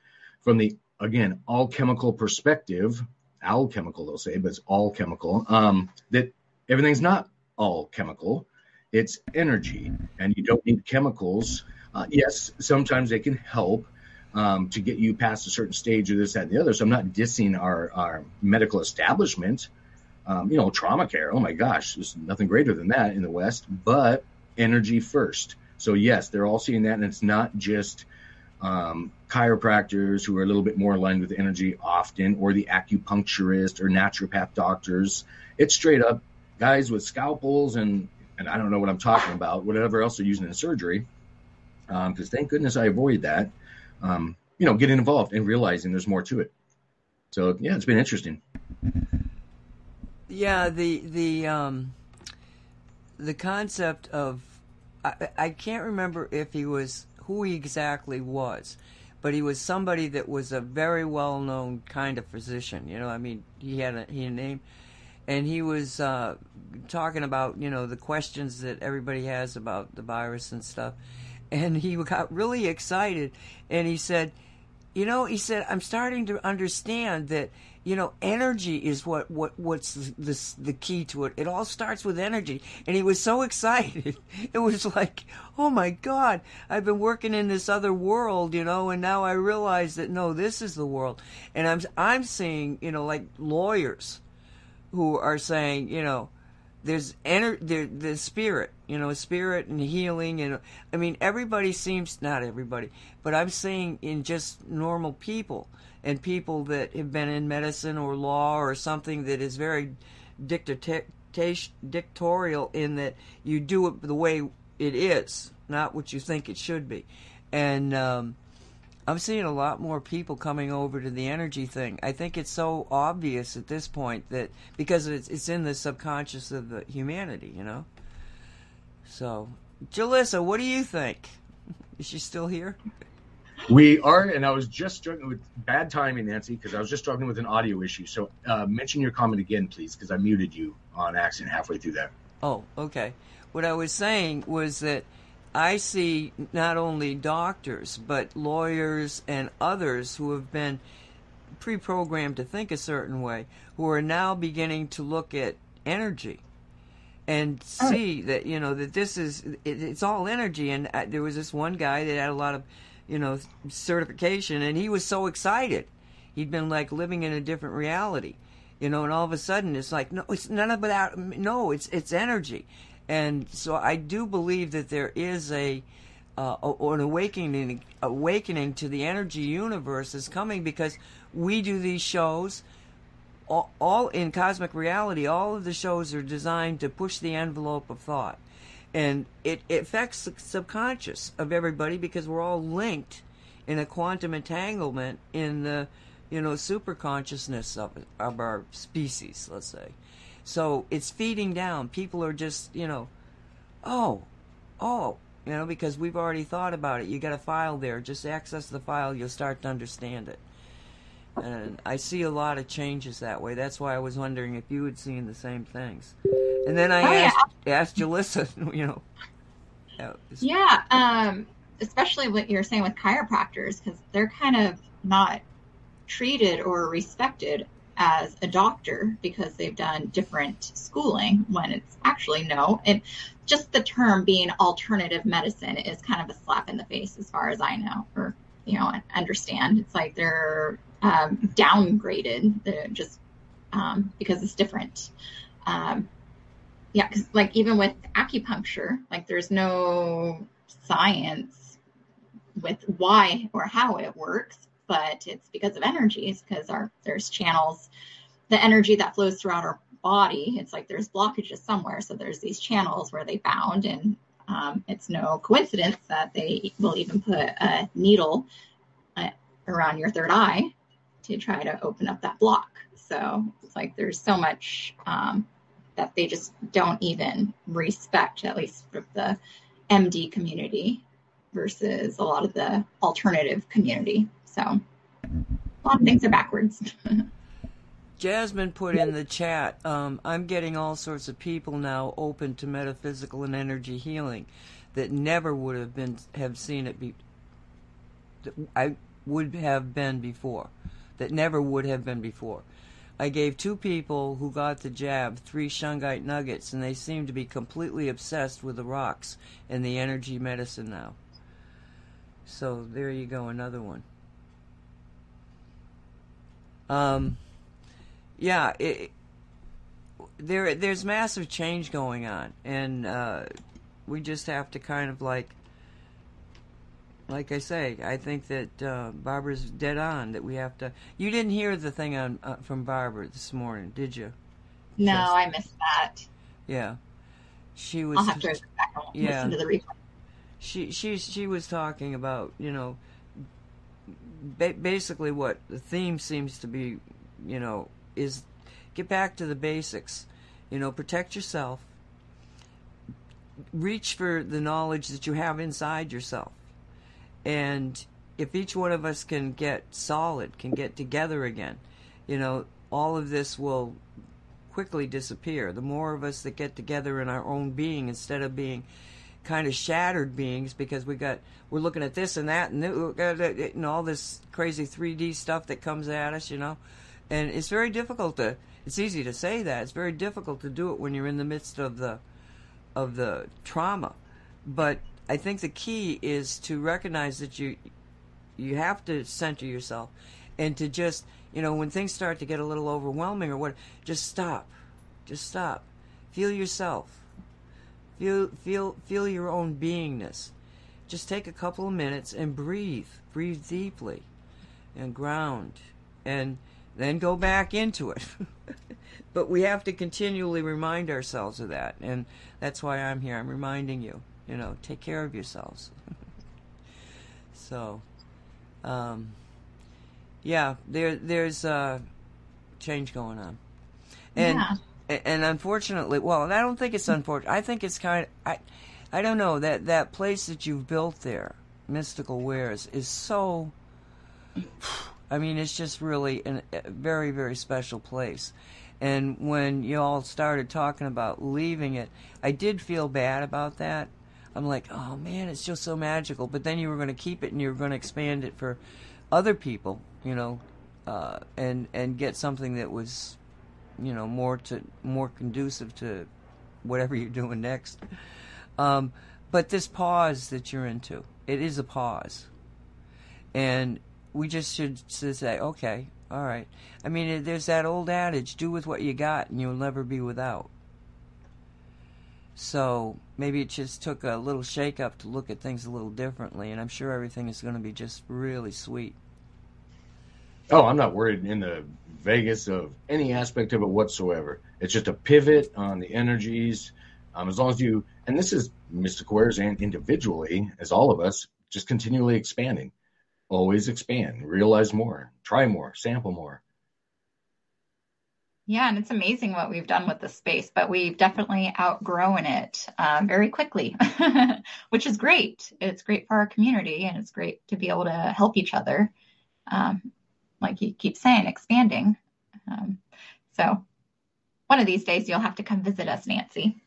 from the, again, all chemical perspective, alchemical, they'll say, but it's all chemical, um, that everything's not all chemical. It's energy, and you don't need chemicals. Uh, yes, sometimes they can help um, to get you past a certain stage of this, that, and the other. So I'm not dissing our, our medical establishment um, you know, trauma care. Oh my gosh, there's nothing greater than that in the West, but energy first. So, yes, they're all seeing that. And it's not just um, chiropractors who are a little bit more aligned with energy often, or the acupuncturist or naturopath doctors. It's straight up guys with scalpels and, and I don't know what I'm talking about, whatever else they're using in surgery. Because um, thank goodness I avoid that. Um, you know, getting involved and realizing there's more to it. So, yeah, it's been interesting. Yeah, the the um, the concept of I, I can't remember if he was who he exactly was, but he was somebody that was a very well known kind of physician. You know, I mean, he had a he had a name, and he was uh, talking about you know the questions that everybody has about the virus and stuff, and he got really excited, and he said, you know, he said, I'm starting to understand that you know, energy is what, what what's the, the key to it. It all starts with energy, and he was so excited. It was like, oh my God, I've been working in this other world, you know, and now I realize that no, this is the world, and I'm I'm seeing, you know, like lawyers who are saying, you know, there's ener- there, the spirit, you know, spirit and healing, and I mean, everybody seems not everybody, but I'm seeing in just normal people and people that have been in medicine or law or something that is very dictatorial in that you do it the way it is, not what you think it should be. And um, I'm seeing a lot more people coming over to the energy thing. I think it's so obvious at this point that because it's it's in the subconscious of the humanity, you know. So, Julissa, what do you think? Is she still here? We are, and I was just struggling with bad timing, Nancy, because I was just struggling with an audio issue. So uh, mention your comment again, please, because I muted you on accident halfway through that. Oh, okay. What I was saying was that I see not only doctors, but lawyers and others who have been pre programmed to think a certain way, who are now beginning to look at energy and see that, you know, that this is, it, it's all energy. And I, uh, there was this one guy that had a lot of you know, certification, and he was so excited. He'd been like living in a different reality, you know, and all of a sudden it's like, no, it's none of that. No, it's it's energy, and so I do believe that there is a uh, an awakening awakening to the energy universe is coming because we do these shows. All, all in cosmic reality, all of the shows are designed to push the envelope of thought and it, it affects the subconscious of everybody because we're all linked in a quantum entanglement in the you know super consciousness of of our species let's say. So it's feeding down. People are just you know oh oh you know because we've already thought about it. You got a file there. Just access the file. You'll start to understand it. And i see a lot of changes that way. That's why i was wondering if you had seen the same things and then I oh, asked, yeah. asked Julissa, you know. Yeah, um, especially what you're saying with chiropractors, because they're kind of not treated or respected as a doctor because they've done different schooling when it's actually no. And just the term being alternative medicine is kind of a slap in the face as far as I know or, you know, understand. It's like they're um, downgraded they're just um, because it's different. Um, yeah, because like even with acupuncture, like there's no science with why or how it works, but it's because of energies, because our there's channels, the energy that flows throughout our body. It's like there's blockages somewhere, so there's these channels where they bound, and um, it's no coincidence that they will even put a needle uh, around your third eye to try to open up that block. So it's like there's so much um, that they just don't even respect, at least for the MD community versus a lot of the alternative community. So a lot of things are backwards. Jasmine put in the chat, um, I'm getting all sorts of people now open to metaphysical and energy healing that never would have been have seen it be I would have been before. That never would have been before. I gave two people who got the jab three shungite nuggets, and they seem to be completely obsessed with the rocks and the energy medicine now. So there you go, another one. Um, yeah, it, there there's massive change going on, and uh, we just have to kind of like like I say, I think that uh, Barbara's dead on. That we have to. You didn't hear the thing on uh, from Barbara this morning, did you? No, I missed that. Yeah, she was. I'll have to yeah, listen to the replay. She she she was talking about you know, ba- basically what the theme seems to be, you know, is get back to the basics. You know, protect yourself. Reach for the knowledge that you have inside yourself and if each one of us can get solid, can get together again, you know, all of this will quickly disappear. The more of us that get together in our own being instead of being kind of shattered beings because we got we're looking at this and that and, and all this crazy 3D stuff that comes at us, you know. And it's very difficult to it's easy to say that. It's very difficult to do it when you're in the midst of the of the trauma. But I think the key is to recognize that you you have to center yourself and to just you know when things start to get a little overwhelming or what just stop. Just stop. Feel yourself. Feel feel feel your own beingness. Just take a couple of minutes and breathe. Breathe deeply and ground and then go back into it. But we have to continually remind ourselves of that and that's why i'm here. I'm reminding you you know take care of yourselves so um, yeah, there there's uh, change going on, and yeah. and unfortunately, well, and I don't think it's unfortunate. I think it's kind of I, I don't know that that place that you've built there, Mystical Wares, is so. I mean, it's just really an, a very very special place. And when you all started talking about leaving it, I did feel bad about that. I'm like, oh man, it's just so magical. But then you were going to keep it and you were going to expand it for other people, you know, uh, and and get something that was, you know, more to more conducive to whatever you're doing next. Um, but this pause that you're into, it is a pause, and we just should say, okay, all right. I mean, there's that old adage: do with what you got, and you'll never be without. So maybe it just took a little shake up to look at things a little differently, and I'm sure everything is going to be just really sweet. Oh, I'm not worried in the Vegas of any aspect of it whatsoever. It's just a pivot on the energies. Um, as long as you, and this is Mystical Wares and individually, as all of us, just continually expanding. Always expand, realize more, try more, sample more. Yeah, and it's amazing what we've done with the space, but we've definitely outgrown it um, very quickly, which is great. It's great for our community, and it's great to be able to help each other. Um, like you keep saying, expanding. Um, so one of these days you'll have to come visit us, Nancy.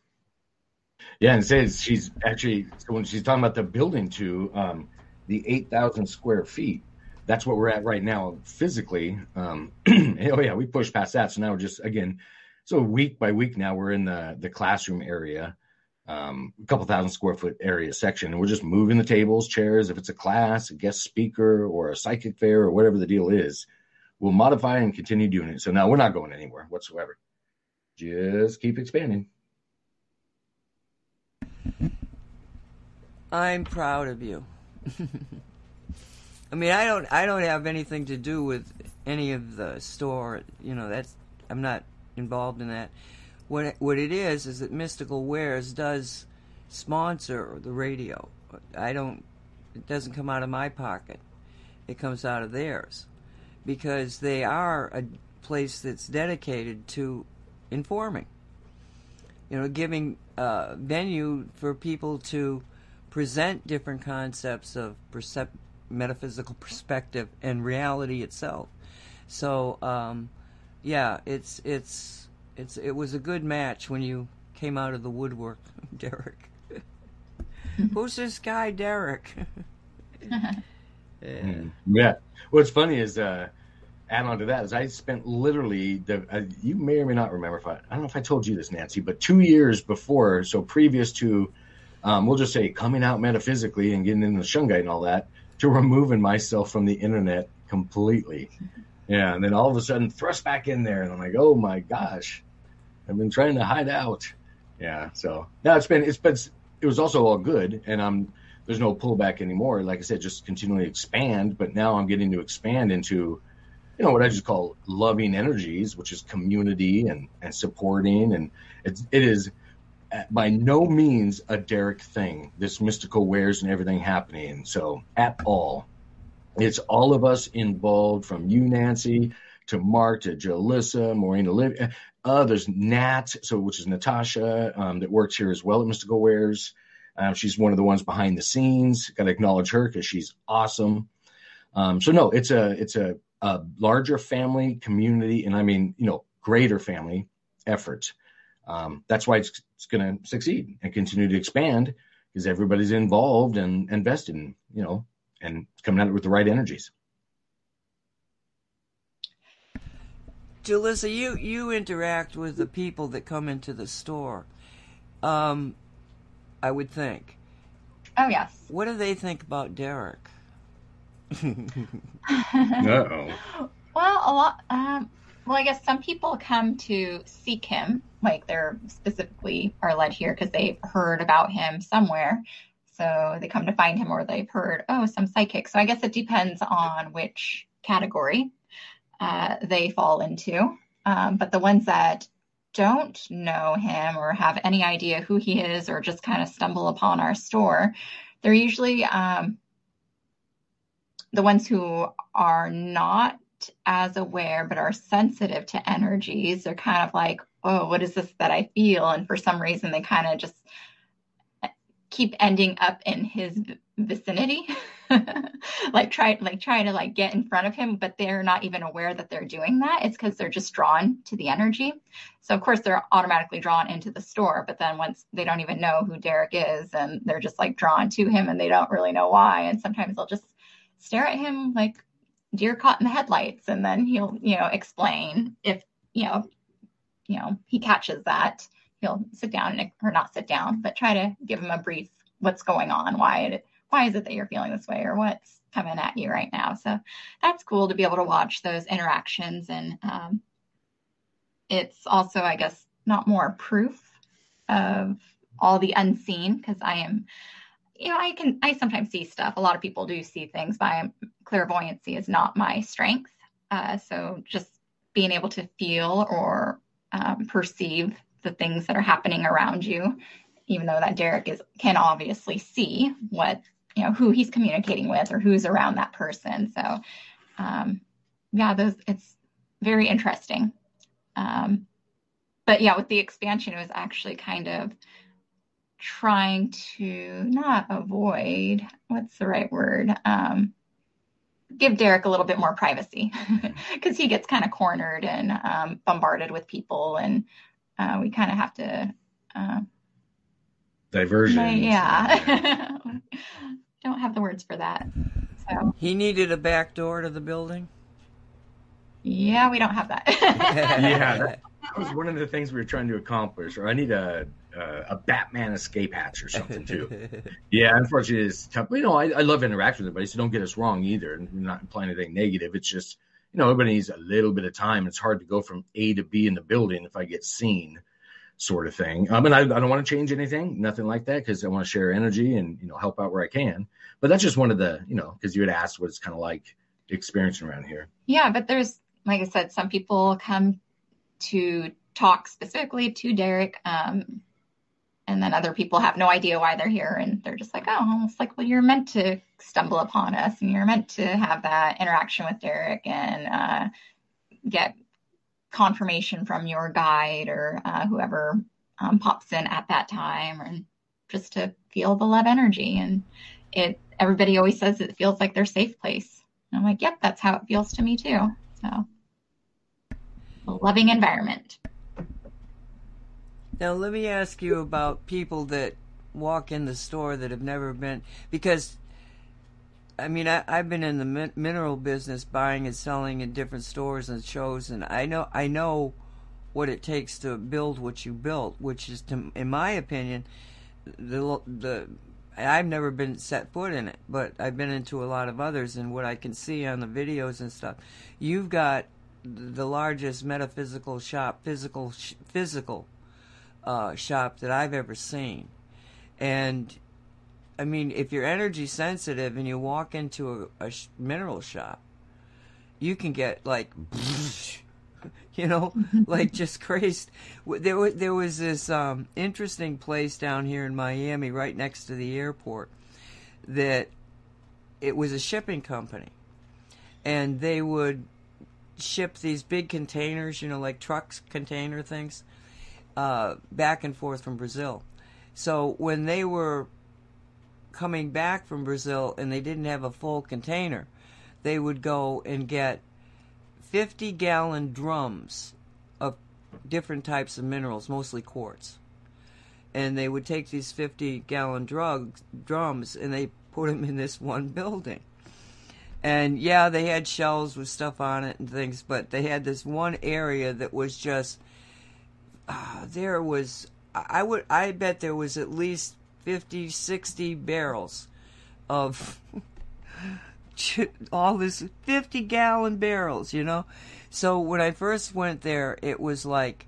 Yeah, and says she's actually when she's talking about the building to um, the eight thousand square feet that's what we're at right now physically. Um, oh yeah, we pushed past that. So now we're just again, so week by week now we're in the the classroom area, um, a couple thousand square foot area section, and we're just moving the tables, chairs. If it's a class, a guest speaker, or a psychic fair, or whatever the deal is, we'll modify and continue doing it. So now we're not going anywhere whatsoever. Just keep expanding. I'm proud of you. I mean, I don't, I don't have anything to do with any of the store. You know, that's I'm not involved in that. What it, what it is is that Mystical Wares does sponsor the radio. I don't. It doesn't come out of my pocket. It comes out of theirs, because they are a place that's dedicated to informing. You know, giving uh, venue for people to present different concepts of percep- metaphysical perspective and reality itself. So, um, yeah, it's it's it's it was a good match when you came out of the woodwork, Derek. Who's this guy, Derek? yeah. Mm. yeah. What's funny is, uh, add on to that is I spent literally the uh, you may or may not remember if I I don't know if I told you this Nancy, but two years before, so previous to, um, we'll just say coming out metaphysically and getting into the shungite and all that, to removing myself from the internet completely. Yeah, and then all of a sudden thrust back in there, and I'm like, oh my gosh, I've been trying to hide out. Yeah, so now it's been it's been it was also all good, and I'm there's no pullback anymore. Like I said, just continually expand. But now I'm getting to expand into, you know, what I just call loving energies, which is community and and supporting, and it's it is by no means a Derek thing, this mystical wares and everything happening. So, at all. It's all of us involved from you, Nancy, to Mark, to Julissa, Maureen, Olivia. There's Nat, so which is Natasha, um, that works here as well at Mystical Wares. Um, she's one of the ones behind the scenes. Got to acknowledge her because she's awesome. Um, so no, it's a it's a, a larger family community, and I mean you know greater family efforts. Um, that's why it's, it's going to succeed and continue to expand because everybody's involved and invested in you know and coming at it with the right energies. Julissa, you you interact with the people that come into the store. Um, I would think. Oh yes. What do they think about Derek? No. Well, a lot. Um, well, I guess some people come to seek him, like they're specifically are led here because they've heard about him somewhere. So they come to find him, or they've heard, oh, some psychic. So I guess it depends on which category uh, they fall into. Um, but the ones that don't know him or have any idea who he is, or just kind of stumble upon our store, they're usually um, the ones who are not as aware but are sensitive to energies. They're kind of like, oh, what is this that I feel? And for some reason, they kind of just keep ending up in his vicinity. Like try like trying to like get in front of him but they're not even aware that they're doing that. It's because they're just drawn to the energy. So of course they're automatically drawn into the store but then once they don't even know who derek is and they're just like drawn to him and they don't really know why. And sometimes they'll just stare at him like deer caught in the headlights and then he'll you know explain if you know you know he catches that he'll sit down and, or not sit down but try to give him a brief what's going on why it why is it that you're feeling this way or what's coming at you right now. So that's cool to be able to watch those interactions and um, it's also i guess not more proof of all the unseen because i am you know i can i sometimes see stuff. A lot of people do see things but I'm, clairvoyancy is not my strength. Uh, so just being able to feel or um, perceive the things that are happening around you even though that derek is can obviously see what you know who he's communicating with or who's around that person. So um, yeah those it's very interesting. Um, but yeah with the expansion it was actually kind of trying to not avoid what's the right word? Um, give derek a little bit more privacy because he gets kind of cornered and um, bombarded with people and uh, we kind of have to uh, Diversion. yeah don't have the words for that so He needed a back door to the building. yeah we don't have that yeah, that, that was one of the things we were trying to accomplish. Or I need a a, a Batman escape hatch or something too. yeah, unfortunately, it's tough. You know, I, I love interacting with everybody, so don't get us wrong either. And we're not implying anything negative. It's just you know everybody needs a little bit of time. It's hard to go from A to B in the building if I get seen, sort of thing. I mean, I, I don't want to change anything, nothing like that, because I want to share energy and you know help out where I can. But that's just one of the you know because you had asked what it's kind of like experiencing around here. Yeah, but there's, like I said, some people come to talk specifically to Derek, um, and then other people have no idea why they're here, and they're just like, oh, it's like, well, you're meant to stumble upon us, and you're meant to have that interaction with Derek and uh, get confirmation from your guide or uh, whoever um, pops in at that time, and just to feel the love energy. And it, everybody always says it feels like their safe place. And I'm like, yep, that's how it feels to me too. So a loving environment. Now let me ask you about people that walk in the store that have never been because I mean I, I've been in the min- mineral business buying and selling in different stores and shows and I know I know what it takes to build what you built which is to in my opinion the the I've never been set foot in it but I've been into a lot of others and what I can see on the videos and stuff you've got the largest metaphysical shop physical physical uh, shop that I've ever seen. And I mean, if you're energy sensitive and you walk into a, a sh- mineral shop, you can get like, you know, like just crazed. There was there was this um, interesting place down here in Miami, right next to the airport, that it was a shipping company, and they would ship these big containers, you know, like trucks container things uh, back and forth from Brazil. So when they were coming back from Brazil and they didn't have a full container, they would go and get 50 gallon drums of different types of minerals, mostly quartz. And they would take these 50 gallon drugs, drums and they put them in this one building. And yeah, they had shelves with stuff on it and things, but they had this one area that was just uh, there was I would I bet there was at least 50 60 barrels of all this 50 gallon barrels, you know? So when I first went there, it was like,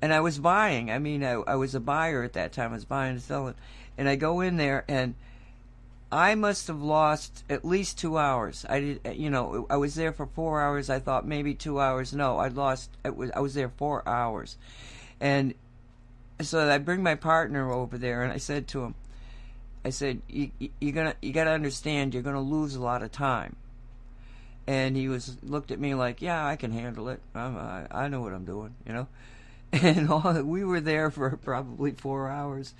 and I was buying. I mean, I, I was a buyer at that time. I was buying and selling. And I go in there and I must have lost at least two hours. I did, eh, you know, I was there for four hours. I thought maybe two hours. No, I lost. It was I was there four hours, and so I bring my partner over there, and I said to him, I said, you, you're gonna, you gotta understand, you're gonna lose a lot of time. And he was looked at me like, yeah, I can handle it. I'm, I, I know what I'm doing, you know. And all, we were there for probably four hours,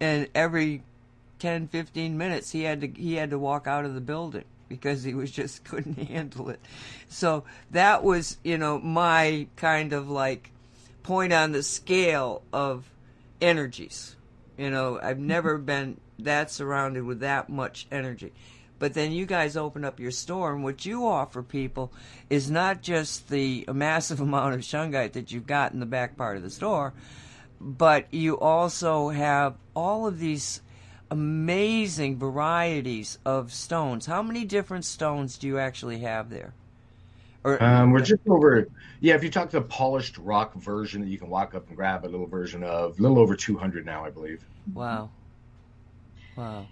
and every 10, 15 minutes he had to he had to walk out of the building because he was just couldn't handle it. So that was, you know, my kind of like point on the scale of energies. You know, I've mm-hmm. never been that surrounded with that much energy. But then you guys open up your store, and what you offer people is not just the massive amount of shungite that you've got in the back part of the store, but you also have all of these amazing varieties of stones. How many different stones do you actually have there? Or, um, we're just over, yeah. If you talk to the polished rock version that you can walk up and grab a little version of, a little over 200 now, I believe. Wow. Wow.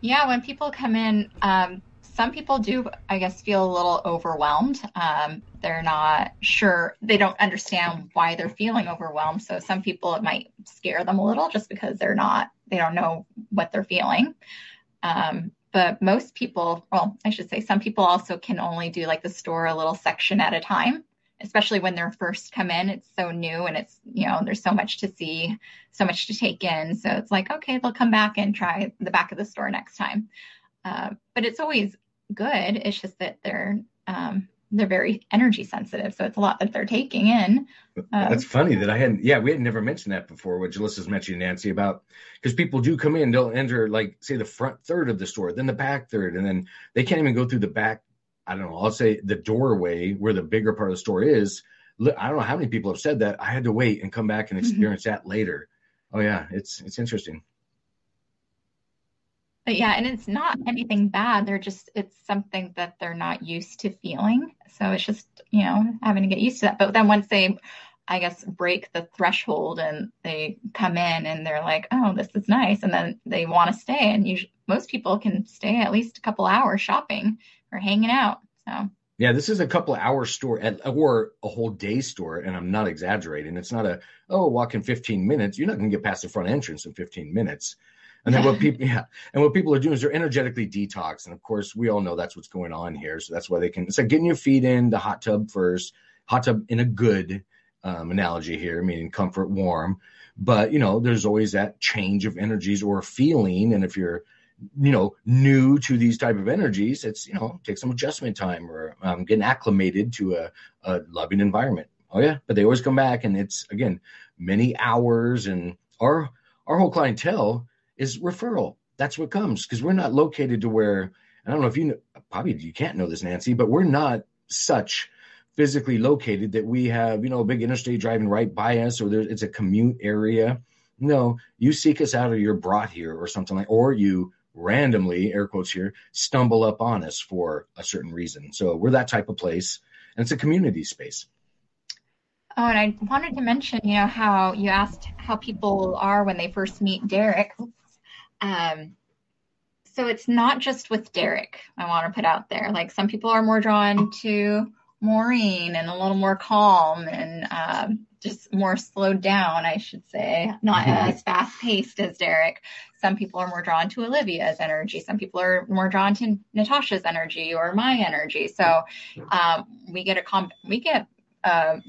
Yeah, when people come in, um, some people do, I guess, feel a little overwhelmed. Um, they're not sure, they don't understand why they're feeling overwhelmed. So some people, it might scare them a little just because they're not, they don't know what they're feeling. Um, but most people, well, I should say, some people also can only do like the store a little section at a time especially when they're first come in. It's so new and it's you know there's so much to see so much to take in. So it's like okay they'll come back and try the back of the store next time. Uh, but it's always good. It's just that they're um, they're very energy sensitive so it's a lot that they're taking in um, that's funny that i hadn't yeah we had never mentioned that before what Julissa's mentioning nancy about because people do come in they'll enter like say the front third of the store then the back third and then they can't even go through the back I don't know, I'll say the doorway where the bigger part of the store is. I don't know how many people have said that. I had to wait and come back and mm-hmm. experience mm-hmm. that later. Oh yeah, it's it's interesting. But yeah, and it's not anything bad. They're just it's something that they're not used to feeling. So it's just, you know, having to get used to that. But then once they I guess break the threshold and they come in and they're like, "Oh, this is nice." And then they want to stay and usually most people can stay at least a couple hours shopping or hanging out. So yeah, this is a couple of hour store at, or a whole day store, and I'm not exaggerating. It's not a oh walk in 15 minutes. You're not going to get past the front entrance in 15 minutes. And then what people yeah, and what people are doing is they're energetically detox, and of course we all know that's what's going on here. So that's why they can. It's like getting your feet in the hot tub first, hot tub in a good um, analogy here, meaning comfort, warm. But you know, there's always that change of energies or feeling, and if you're you know new to these type of energies it's you know take some adjustment time or um, getting acclimated to a, a loving environment oh yeah but they always come back and it's again many hours and our our whole clientele is referral that's what comes because we're not located to where i don't know if you know probably you can't know this nancy but we're not such physically located that we have you know a big interstate driving right by us or it's a commute area no you seek us out or you're brought here or something like or you randomly, air quotes here, stumble up on us for a certain reason. So we're that type of place, and it's a community space. Oh, and I wanted to mention, you know, how you asked how people are when they first meet Derek. Um, so it's not just with Derek, I want to put out there. Like some people are more drawn to Maureen and a little more calm and um, just more slowed down, I should say, not mm-hmm. as fast paced as Derek. Some people are more drawn to Olivia's energy. Some people are more drawn to Natasha's energy or my energy. So um, we get a comp- we get a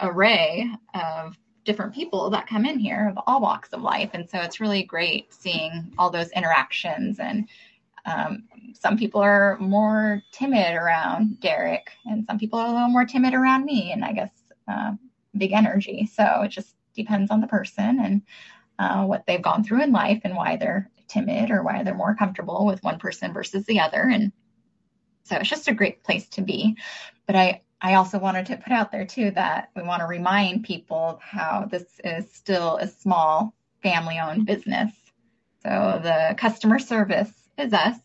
array of different people that come in here of all walks of life, and so it's really great seeing all those interactions and Um, some people are more timid around Derek, and some people are a little more timid around me, and I guess uh, big energy. So it just depends on the person and uh, what they've gone through in life and why they're timid or why they're more comfortable with one person versus the other. And so it's just a great place to be. But I, I also wanted to put out there too that we want to remind people how this is still a small family owned business. So the customer service is us,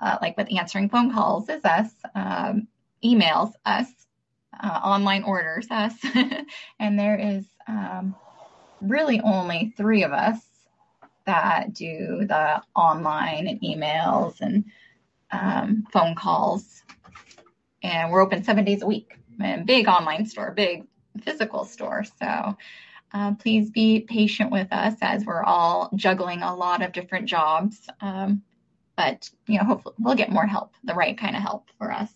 uh, like with answering phone calls is us, um, emails us, uh, online orders us, and there is um, really only three of us that do the online and emails and um, phone calls. And we're open seven days a week. And big online store, big physical store. So uh, please be patient with us as we're all juggling a lot of different jobs. Um, but you know, hopefully we'll get more help, the right kind of help for us.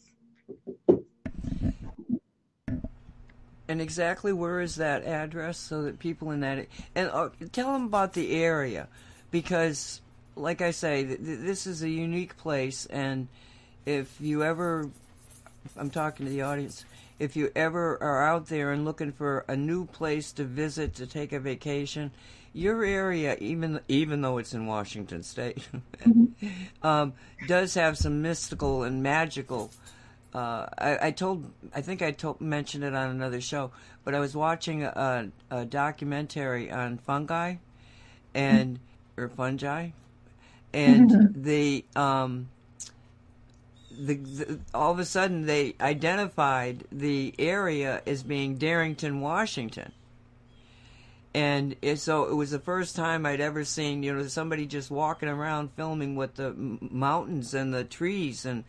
And exactly where is that address so that people in that and uh, tell them about the area because, like I say, th- this is a unique place, and if you ever, I'm talking to the audience, if you ever are out there and looking for a new place to visit to take a vacation, your area, even even though it's in Washington State, um, does have some mystical and magical uh, I, I, told, I think I told, mentioned it on another show, but I was watching a, a documentary on fungi, and or fungi, and the, um, the, the all of a sudden they identified the area as being Darrington, Washington. And it, so it was the first time I'd ever seen, you know, somebody just walking around filming with the mountains and the trees and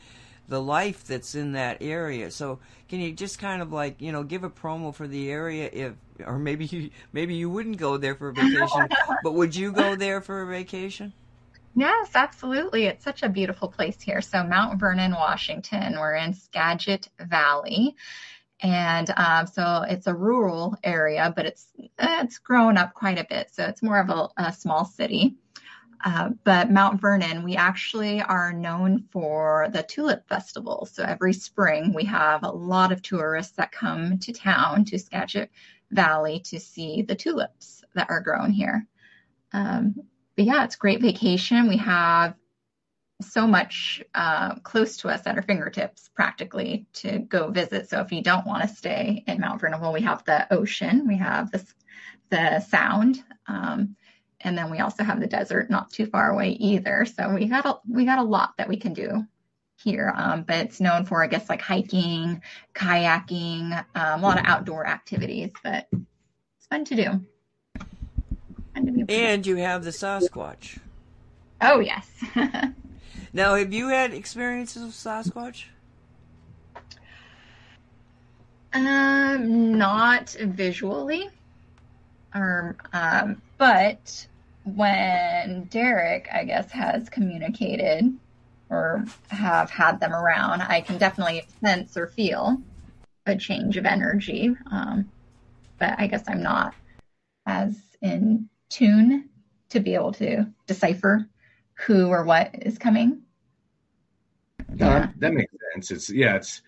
the life that's in that area. So can you just kind of like you know give a promo for the area if or maybe you maybe you wouldn't go there for a vacation, but would you go there for a vacation? Yes, absolutely. It's such a beautiful place here. So Mount Vernon, Washington. We're in Skagit Valley. And um, so it's a rural area, but it's it's grown up quite a bit. So it's more of a, a small city. Uh, but Mount Vernon, we actually are known for the Tulip Festival. So every spring, we have a lot of tourists that come to town, to Skagit Valley, to see the tulips that are grown here. Um, but yeah, it's great vacation. We have so much uh, close to us at our fingertips practically to go visit. So if you don't want to stay in Mount Vernon, well, we have the ocean, we have the, the sound. Um, and then we also have the desert not too far away either. So we got a we got a lot that we can do here. Um, but it's known for I guess like hiking, kayaking, um, a lot of outdoor activities. But it's fun to do. And you have the Sasquatch. Oh yes. now, have you had experiences with Sasquatch? Um, not visually, or um, but when Derek, I guess, has communicated or have had them around, I can definitely sense or feel a change of energy. Um, but I guess I'm not as in tune to be able to decipher who or what is coming. No, yeah. that makes sense. It's yeah, it's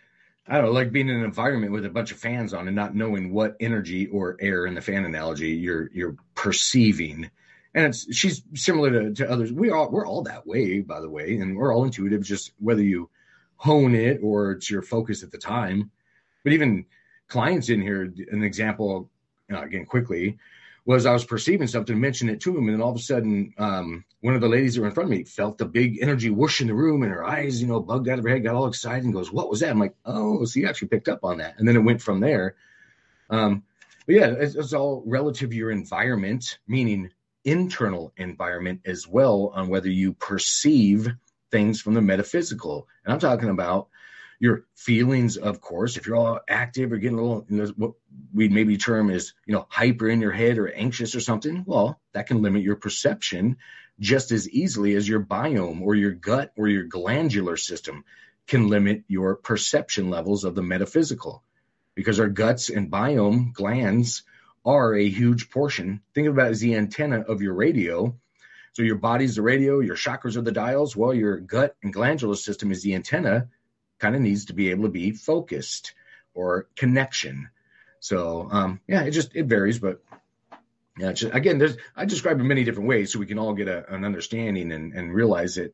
I don't know, like being in an environment with a bunch of fans on and not knowing what energy or air in the fan analogy you're you're perceiving and it's she's similar to, to others. We all we're all that way, by the way, and we're all intuitive. Just whether you hone it or it's your focus at the time. But even clients in here, an example again quickly was I was perceiving something, mentioned it to him, and then all of a sudden, um, one of the ladies that were in front of me felt the big energy whoosh in the room, and her eyes, you know, bugged out of her head, got all excited, and goes, "What was that?" I'm like, "Oh, so you actually picked up on that," and then it went from there. Um, but yeah, it's, it's all relative to your environment, meaning internal environment as well on whether you perceive things from the metaphysical. And I'm talking about your feelings, of course. If you're all active or getting a little, you know, what we maybe term is, you know, hyper in your head or anxious or something, well, that can limit your perception just as easily as your biome or your gut or your glandular system can limit your perception levels of the metaphysical because our guts and biome glands are a huge portion. Think about it as the antenna of your radio. So your body's the radio, your chakras are the dials. Well, your gut and glandular system is the antenna. Kind of needs to be able to be focused or connection. So um, yeah, it just it varies, but yeah, just, again, there's I describe it many different ways so we can all get a, an understanding and, and realize that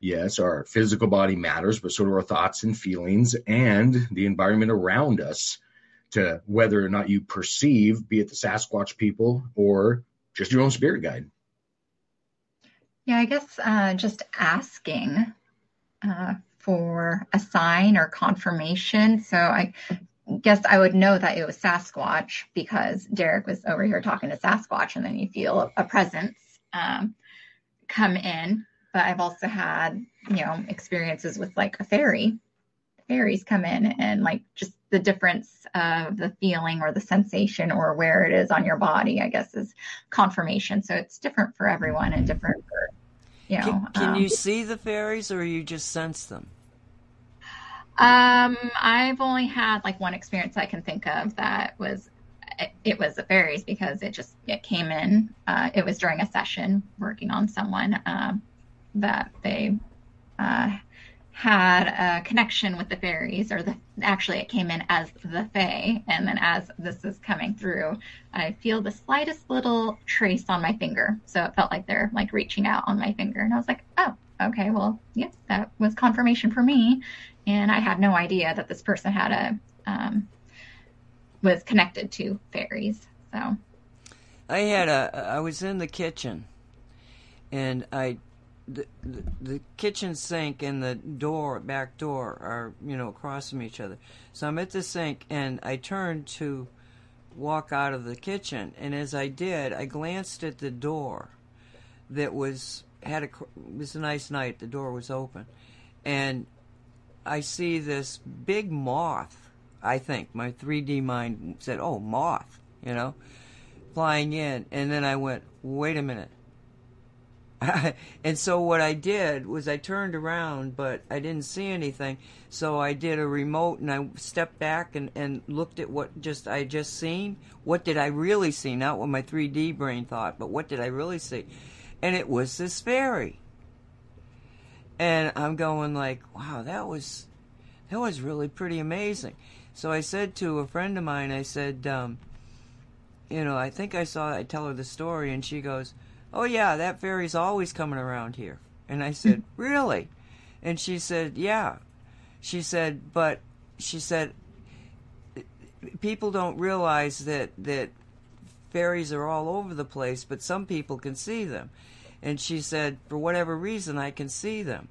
yes, our physical body matters, but so do our thoughts and feelings and the environment around us to whether or not you perceive, be it the Sasquatch people or just your own spirit guide. Yeah, I guess uh, just asking uh, for a sign or confirmation. So I guess I would know that it was Sasquatch because Derek was over here talking to Sasquatch, and then you feel a presence um, come in. But I've also had, you know, experiences with like a fairy. Fairies come in and like just the difference of the feeling or the sensation or where it is on your body, I guess, is confirmation. So it's different for everyone and different for, you know. Can, can um, you see the fairies or you just sense them? Um, I've only had like one experience I can think of that was it, it was the fairies because it just it came in. Uh, it was during a session working on someone um, that they uh, had a connection with the fairies, or the actually it came in as the fae, and then as this is coming through, I feel the slightest little trace on my finger, so it felt like they're like reaching out on my finger, and I was like, oh, okay, well, yes, that was confirmation for me. And I had no idea that this person had a um, was connected to fairies. So. I had a I was in the kitchen, and I the, the, kitchen sink and the door back door are you know across from each other. So I'm at the sink and I turned to walk out of the kitchen, and as I did, I glanced at the door that was had a it was a nice night. The door was open, and I see this big moth. I think my 3D mind said, "Oh, moth," you know, flying in, and then I went, "Wait a minute." and so what I did was I turned around, but I didn't see anything. So I did a remote and I stepped back and, and looked at what just I just seen. What did I really see? Not what my 3D brain thought, but what did I really see? And it was this fairy and I'm going like, wow, that was that was really pretty amazing. So I said to a friend of mine, I said, um, you know, I think I saw. I tell her the story, and she goes, "Oh yeah, that fairy's always coming around here." And I said, "Really?" And she said, "Yeah." She said, "But," she said, "People don't realize that that fairies are all over the place, but some people can see them." And she said, for whatever reason, I can see them.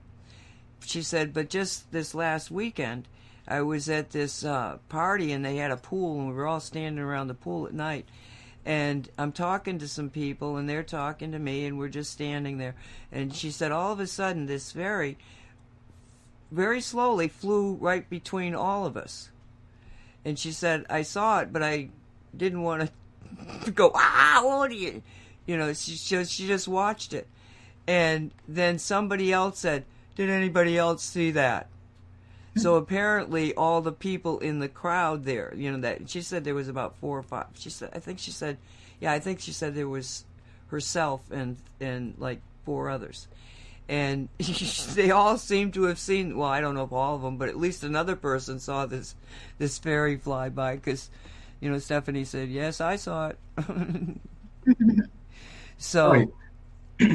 She said, but just this last weekend, I was at this uh, party and they had a pool and we were all standing around the pool at night. And I'm talking to some people and they're talking to me and we're just standing there. And she said, all of a sudden, this fairy very slowly flew right between all of us. And she said, I saw it, but I didn't want to go, ah, what are you? You know, she, just she just watched it. And then somebody else said, Did anybody else see that? So apparently, all the people in the crowd there, you know, that she said there was about four or five. She said, I think she said, yeah, I think she said there was herself and and like four others, and they all seem to have seen. Well, I don't know if all of them, but at least another person saw this this fairy fly by because, you know, Stephanie said, yes, I saw it. so.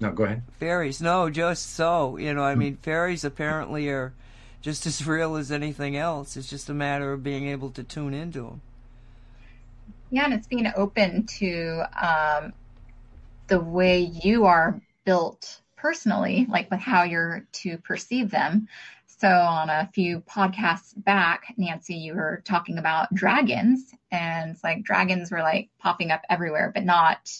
No, go ahead. Fairies, no, just so. You know, I mean, fairies apparently are just as real as anything else. It's just a matter of being able to tune into them. Yeah, and it's being open to um, the way you are built personally, like with how you're to perceive them. So, on a few podcasts back, Nancy, you were talking about dragons, and it's like dragons were like popping up everywhere, but not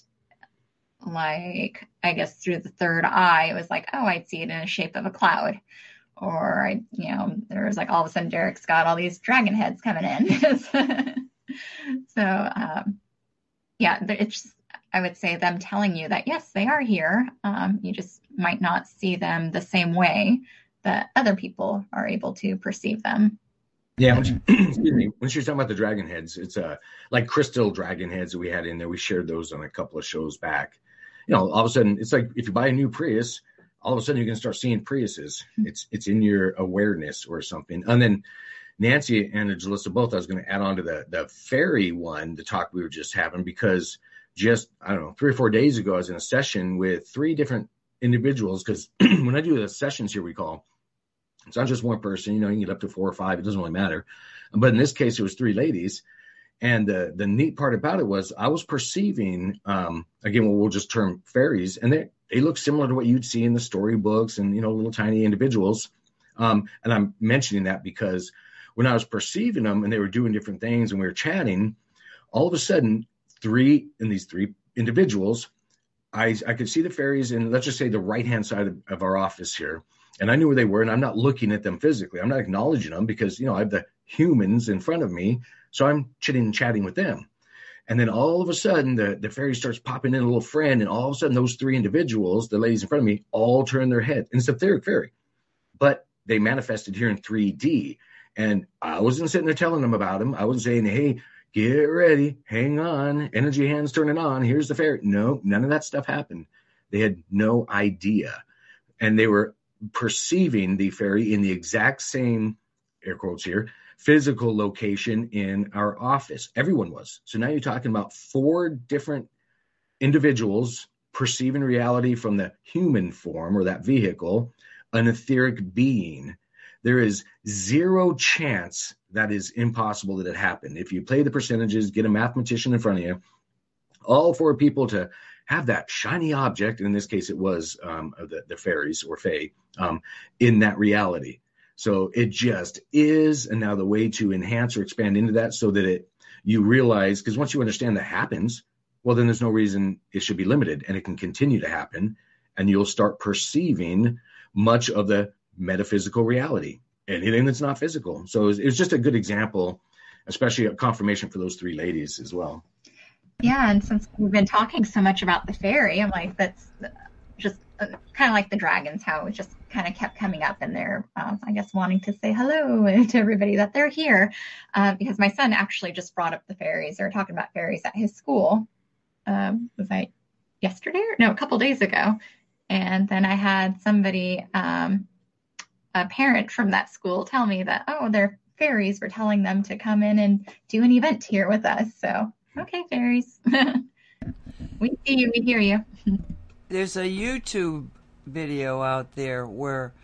like, I guess, through the third eye. It was like, oh, I'd see it in the shape of a cloud or I, you know, there was like all of a sudden Derek's got all these dragon heads coming in. so, um, yeah, it's, I would say them telling you that yes, they are here. Um, you just might not see them the same way that other people are able to perceive them. Yeah, when she, excuse me. Was talking about the dragon heads, it's uh like crystal dragon heads that we had in there. We shared those on a couple of shows back, you know, all of a sudden, it's like if you buy a new Prius, all of a sudden you're going to start seeing Priuses. It's it's in your awareness or something. And then Nancy and Julissa both, I was going to add on to the the fairy one, the talk we were just having, because just I don't know, three or four days ago, I was in a session with three different individuals. Because when I do the sessions here, we call it's not just one person. You know, you can get up to four or five. It doesn't really matter. But in this case, it was three ladies. And the the neat part about it was I was perceiving um, again what we'll just term fairies, and they they look similar to what you'd see in the storybooks and you know little tiny individuals. Um, and I'm mentioning that because when I was perceiving them and they were doing different things and we were chatting, all of a sudden three in these three individuals, I I could see the fairies in let's just say the right hand side of, of our office here, and I knew where they were, and I'm not looking at them physically. I'm not acknowledging them because you know I have the humans in front of me, so I'm chitting and chatting with them. And then all of a sudden, the, the fairy starts popping in a little friend, and all of a sudden, those three individuals, the ladies in front of me, all turn their head. And it's a etheric fairy, but they manifested here in 3D. And I wasn't sitting there telling them about them. I wasn't saying, hey, get ready, hang on, energy hands turning on. Here's the fairy. No, none of that stuff happened. They had no idea. And they were perceiving the fairy in the exact same air quotes here physical location in our office. Everyone was. So now you're talking about four different individuals perceiving reality from the human form or that vehicle, an etheric being. There is zero chance that is impossible that it happened. If you play the percentages, get a mathematician in front of you, all four people to have that shiny object, in this case it was um, the, the fairies or fae, um, in that reality. So it just is. And now the way to enhance or expand into that so that it you realize because once you understand that happens, well then there's no reason it should be limited and it can continue to happen and you'll start perceiving much of the metaphysical reality anything that's not physical so it was, it just a good example especially a confirmation for those three ladies as well Yeah, and since we've been talking so much about the fairy, I'm like, that's kind of like the dragons, how it just kind of kept coming up and they're, uh, I guess, wanting to say hello to everybody that they're here. Uh, because my son actually just brought up the fairies. They were talking about fairies at his school. Um, was I yesterday? Or, no, a couple days ago. And then I had somebody, um, a parent from that school, tell me that, oh, their fairies were telling them to come in and do an event here with us. So, okay, fairies. we see you, we hear you. There's a YouTube video out there where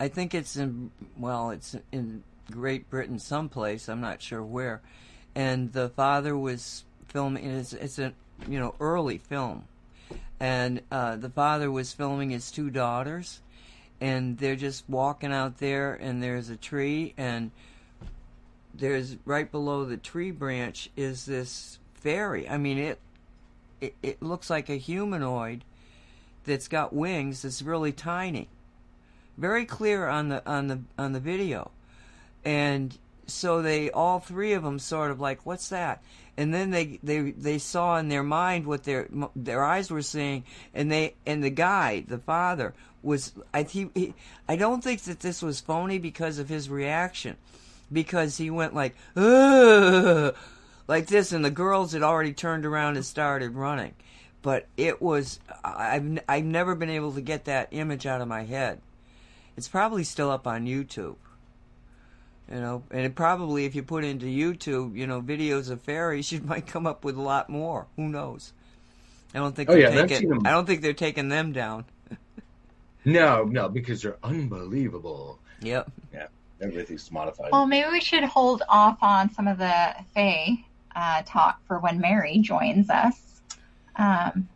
I think it's in well, it's in Great Britain someplace. I'm not sure where, and the father was filming. It's it's a you know early film, and uh, the father was filming his two daughters, and they're just walking out there, and there's a tree, and there's right below the tree branch is this fairy. I mean it. It, it looks like a humanoid that's got wings that's really tiny. Very clear on the on the on the video. And so they all three of them sort of like what's that? And then they they they saw in their mind what their their eyes were seeing and they and the guy, the father was I he, he I don't think that this was phony because of his reaction because he went like Ugh! like this and the girls had already turned around and started running but it was I've I've never been able to get that image out of my head. It's probably still up on YouTube. You know, and it probably if you put into YouTube, you know, videos of fairies, you might come up with a lot more. Who knows? I don't think Oh, they're yeah, taking. I don't think they're taking them down. no no because they're unbelievable Yep. Yeah. everything's modified Well, maybe we should hold off on some of the Fae uh, talk for when Mary joins us. Um,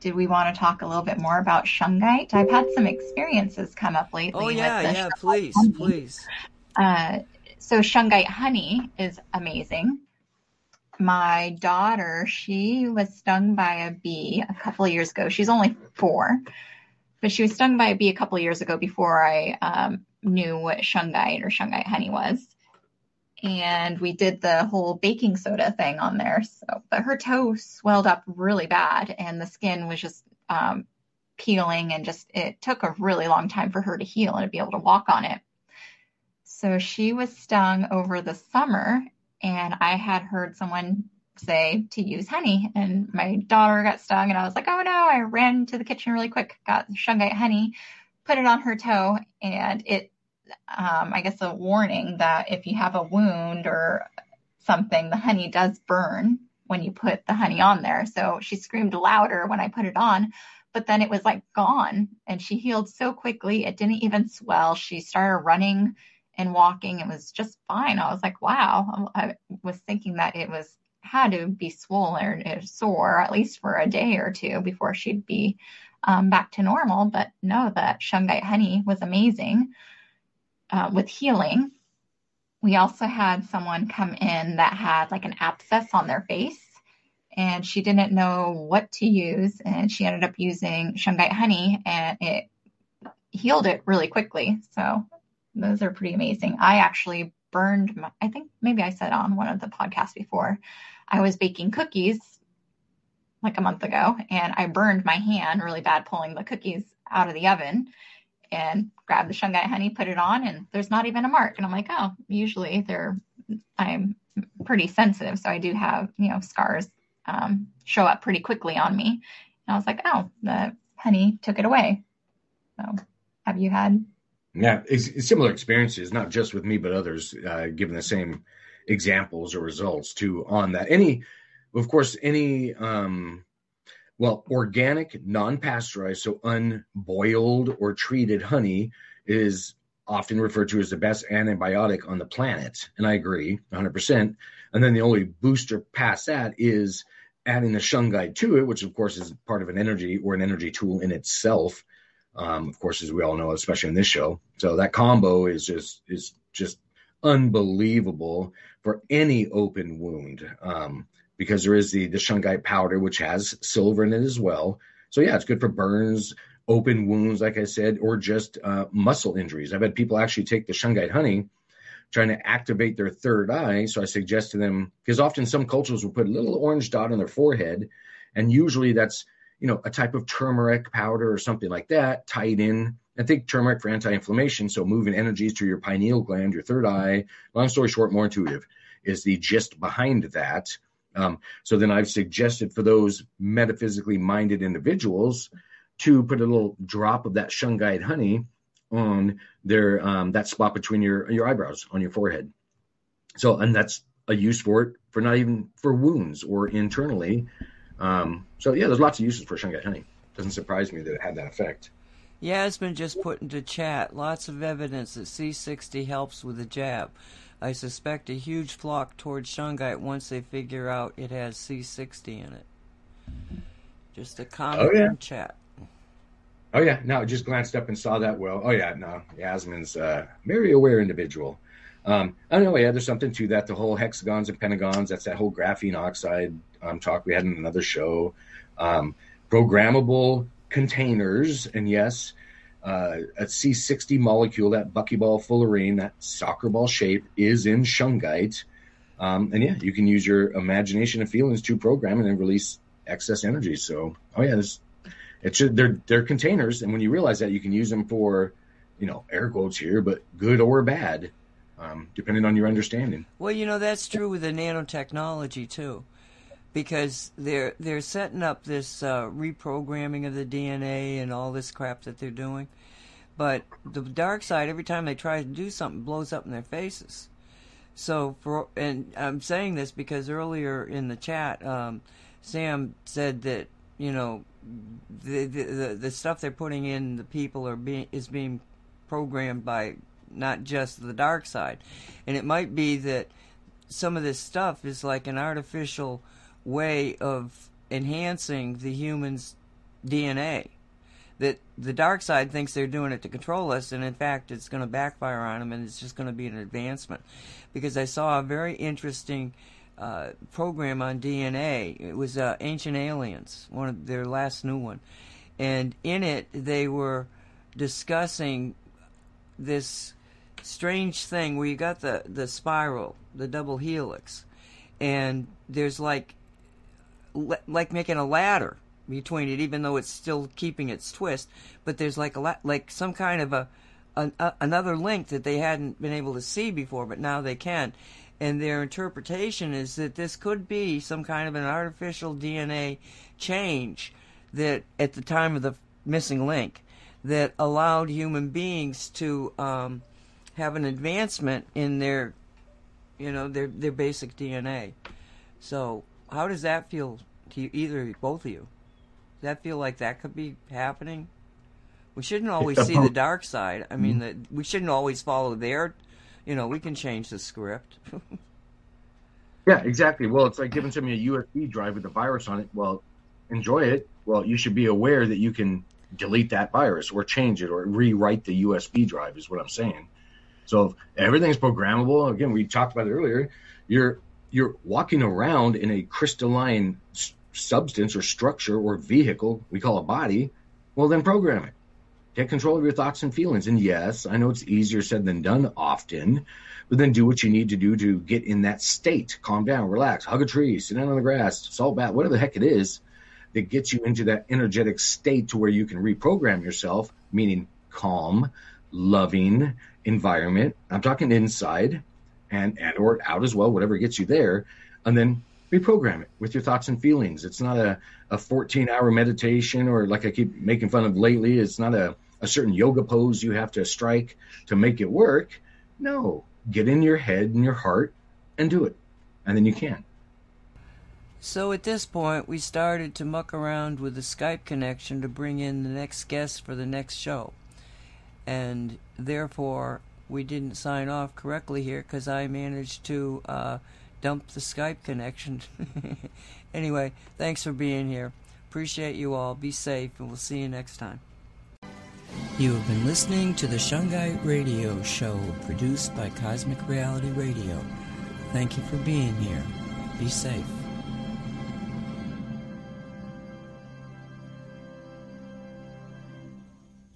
did we want to talk a little bit more about shungite? I've had some experiences come up lately. Oh with yeah, yeah, shungite please, honey. please. Uh, so shungite honey is amazing. My daughter, she was stung by a bee a couple of years ago. She's only four, but she was stung by a bee a couple of years ago before I um, knew what shungite or shungite honey was. And we did the whole baking soda thing on there. So, but her toe swelled up really bad, and the skin was just um, peeling, and just it took a really long time for her to heal and to be able to walk on it. So she was stung over the summer, and I had heard someone say to use honey. And my daughter got stung, and I was like, oh no! I ran to the kitchen really quick, got shungite honey, put it on her toe, and it. Um, I guess a warning that if you have a wound or something, the honey does burn when you put the honey on there. So she screamed louder when I put it on, but then it was like gone and she healed so quickly. It didn't even swell. She started running and walking. It was just fine. I was like, wow. I was thinking that it was had to be swollen or sore at least for a day or two before she'd be um, back to normal. But no, that shungite honey was amazing uh, with healing. We also had someone come in that had like an abscess on their face and she didn't know what to use and she ended up using shungite honey and it healed it really quickly. So those are pretty amazing. I actually burned my, I think maybe I said on one of the podcasts before, I was baking cookies like a month ago and I burned my hand really bad pulling the cookies out of the oven and grabbed the shungite honey, put it on and there's not even a mark. And I'm like, oh, usually they're, I'm pretty sensitive. So I do have, you know, scars um, show up pretty quickly on me. And I was like, oh, the honey took it away. So have you had yeah, it's, similar experiences, not just with me, but others, uh, given the same examples or results too on that. Any, of course, any, um, well, organic, non pasteurized, so unboiled or treated honey is often referred to as the best antibiotic on the planet. And I agree 100%. And then the only booster past that is adding the shungite to it, which of course is part of an energy or an energy tool in itself um, of course, as we all know, especially in this show. So that combo is just is just unbelievable for any open wound um, because there is the the shungite powder which has silver in it as well. So yeah, it's good for burns, open wounds, like I said, or just uh, muscle injuries. I've had people actually take the shungite honey trying to activate their third eye. So I suggest to them because often some cultures will put a little orange dot on their forehead, and usually that's you know, a type of turmeric powder or something like that tied in. I think turmeric for anti-inflammation, so moving energies to your pineal gland, your third eye. Long story short, more intuitive is the gist behind that. Um, so then I've suggested for those metaphysically minded individuals to put a little drop of that shungite honey on their um, that spot between your your eyebrows on your forehead. So and that's a use for it for not even for wounds or internally um, so yeah, there's lots of uses for shungite honey. Doesn't surprise me that it had that effect. Yasmin just put into chat lots of evidence that C60 helps with the jab. I suspect a huge flock towards shungite once they figure out it has C60 in it. Just a comment oh, yeah. in chat. Oh yeah, no, I just glanced up and saw that. Well, oh yeah, no, Yasmin's a very aware individual. Um, I don't know. Yeah, there's something to that. The whole hexagons and pentagons. That's that whole graphene oxide um, talk we had in another show. Um, programmable containers, and yes, uh, a C60 molecule, that buckyball fullerene, that soccer ball shape, is in shungite. Um, and yeah, you can use your imagination and feelings to program and then release excess energy. So, oh yeah, this, it's they're they're containers, and when you realize that, you can use them for, you know, air quotes here, but good or bad, um, depending on your understanding. Well, you know that's true with the nanotechnology too because they're they're setting up this uh, reprogramming of the DNA and all this crap that they're doing. But the dark side, every time they try to do something, blows up in their faces. So for and I'm saying this because earlier in the chat, um, Sam said that you know the, the the stuff they're putting in the people are being is being programmed by not just the dark side, and it might be that some of this stuff is like an artificial way of enhancing the human's DNA. That the dark side thinks they're doing it to control us, and in fact, it's going to backfire on them, and it's just going to be an advancement. Because I saw a very interesting uh, program on DNA. It was uh, Ancient Aliens, one of their last new one, and in it they were discussing this strange thing where you got the the spiral, the double helix, and there's like like making a ladder between it, even though it's still keeping its twist. But there's like a la- like some kind of a, a, another link that they hadn't been able to see before, but now they can. and their interpretation is that this could be some kind of an artificial DNA change that at the time of the missing link that allowed human beings to um, have an advancement in their you know their their basic DNA. So how does that feel to you, either both of you? Does that feel like that could be happening? We shouldn't always see the dark side. I mean, mm-hmm. the, we shouldn't always follow their. You know, we can change the script. Yeah, exactly. Well, it's like giving somebody a USB drive with a virus on it. Well, enjoy it. Well, you should be aware that you can delete that virus or change it or rewrite the USB drive, is what I'm saying. So if everything's programmable. Again, we talked about it earlier. You're you're walking around in a crystalline s- substance or structure or vehicle we call a body. Well, then program it. Take control of your thoughts and feelings. And yes, I know it's easier said than done often, but then do what you need to do to get in that state. Calm down, relax, hug a tree, sit down on the grass, salt bath, whatever the heck it is that gets you into that energetic state to where you can reprogram yourself, meaning calm, loving environment. I'm talking inside and, and or out as well, whatever gets you there. And then reprogram it with your thoughts and feelings. It's not a, a 14 hour meditation or like I keep making fun of lately, it's not a, a certain yoga pose you have to strike to make it work. No, get in your head and your heart and do it. And then you can. So at this point, we started to muck around with the Skype connection to bring in the next guest for the next show. And therefore, we didn't sign off correctly here because I managed to uh, dump the Skype connection. anyway, thanks for being here. Appreciate you all. Be safe, and we'll see you next time. You have been listening to the Shungite Radio Show, produced by Cosmic Reality Radio. Thank you for being here. Be safe.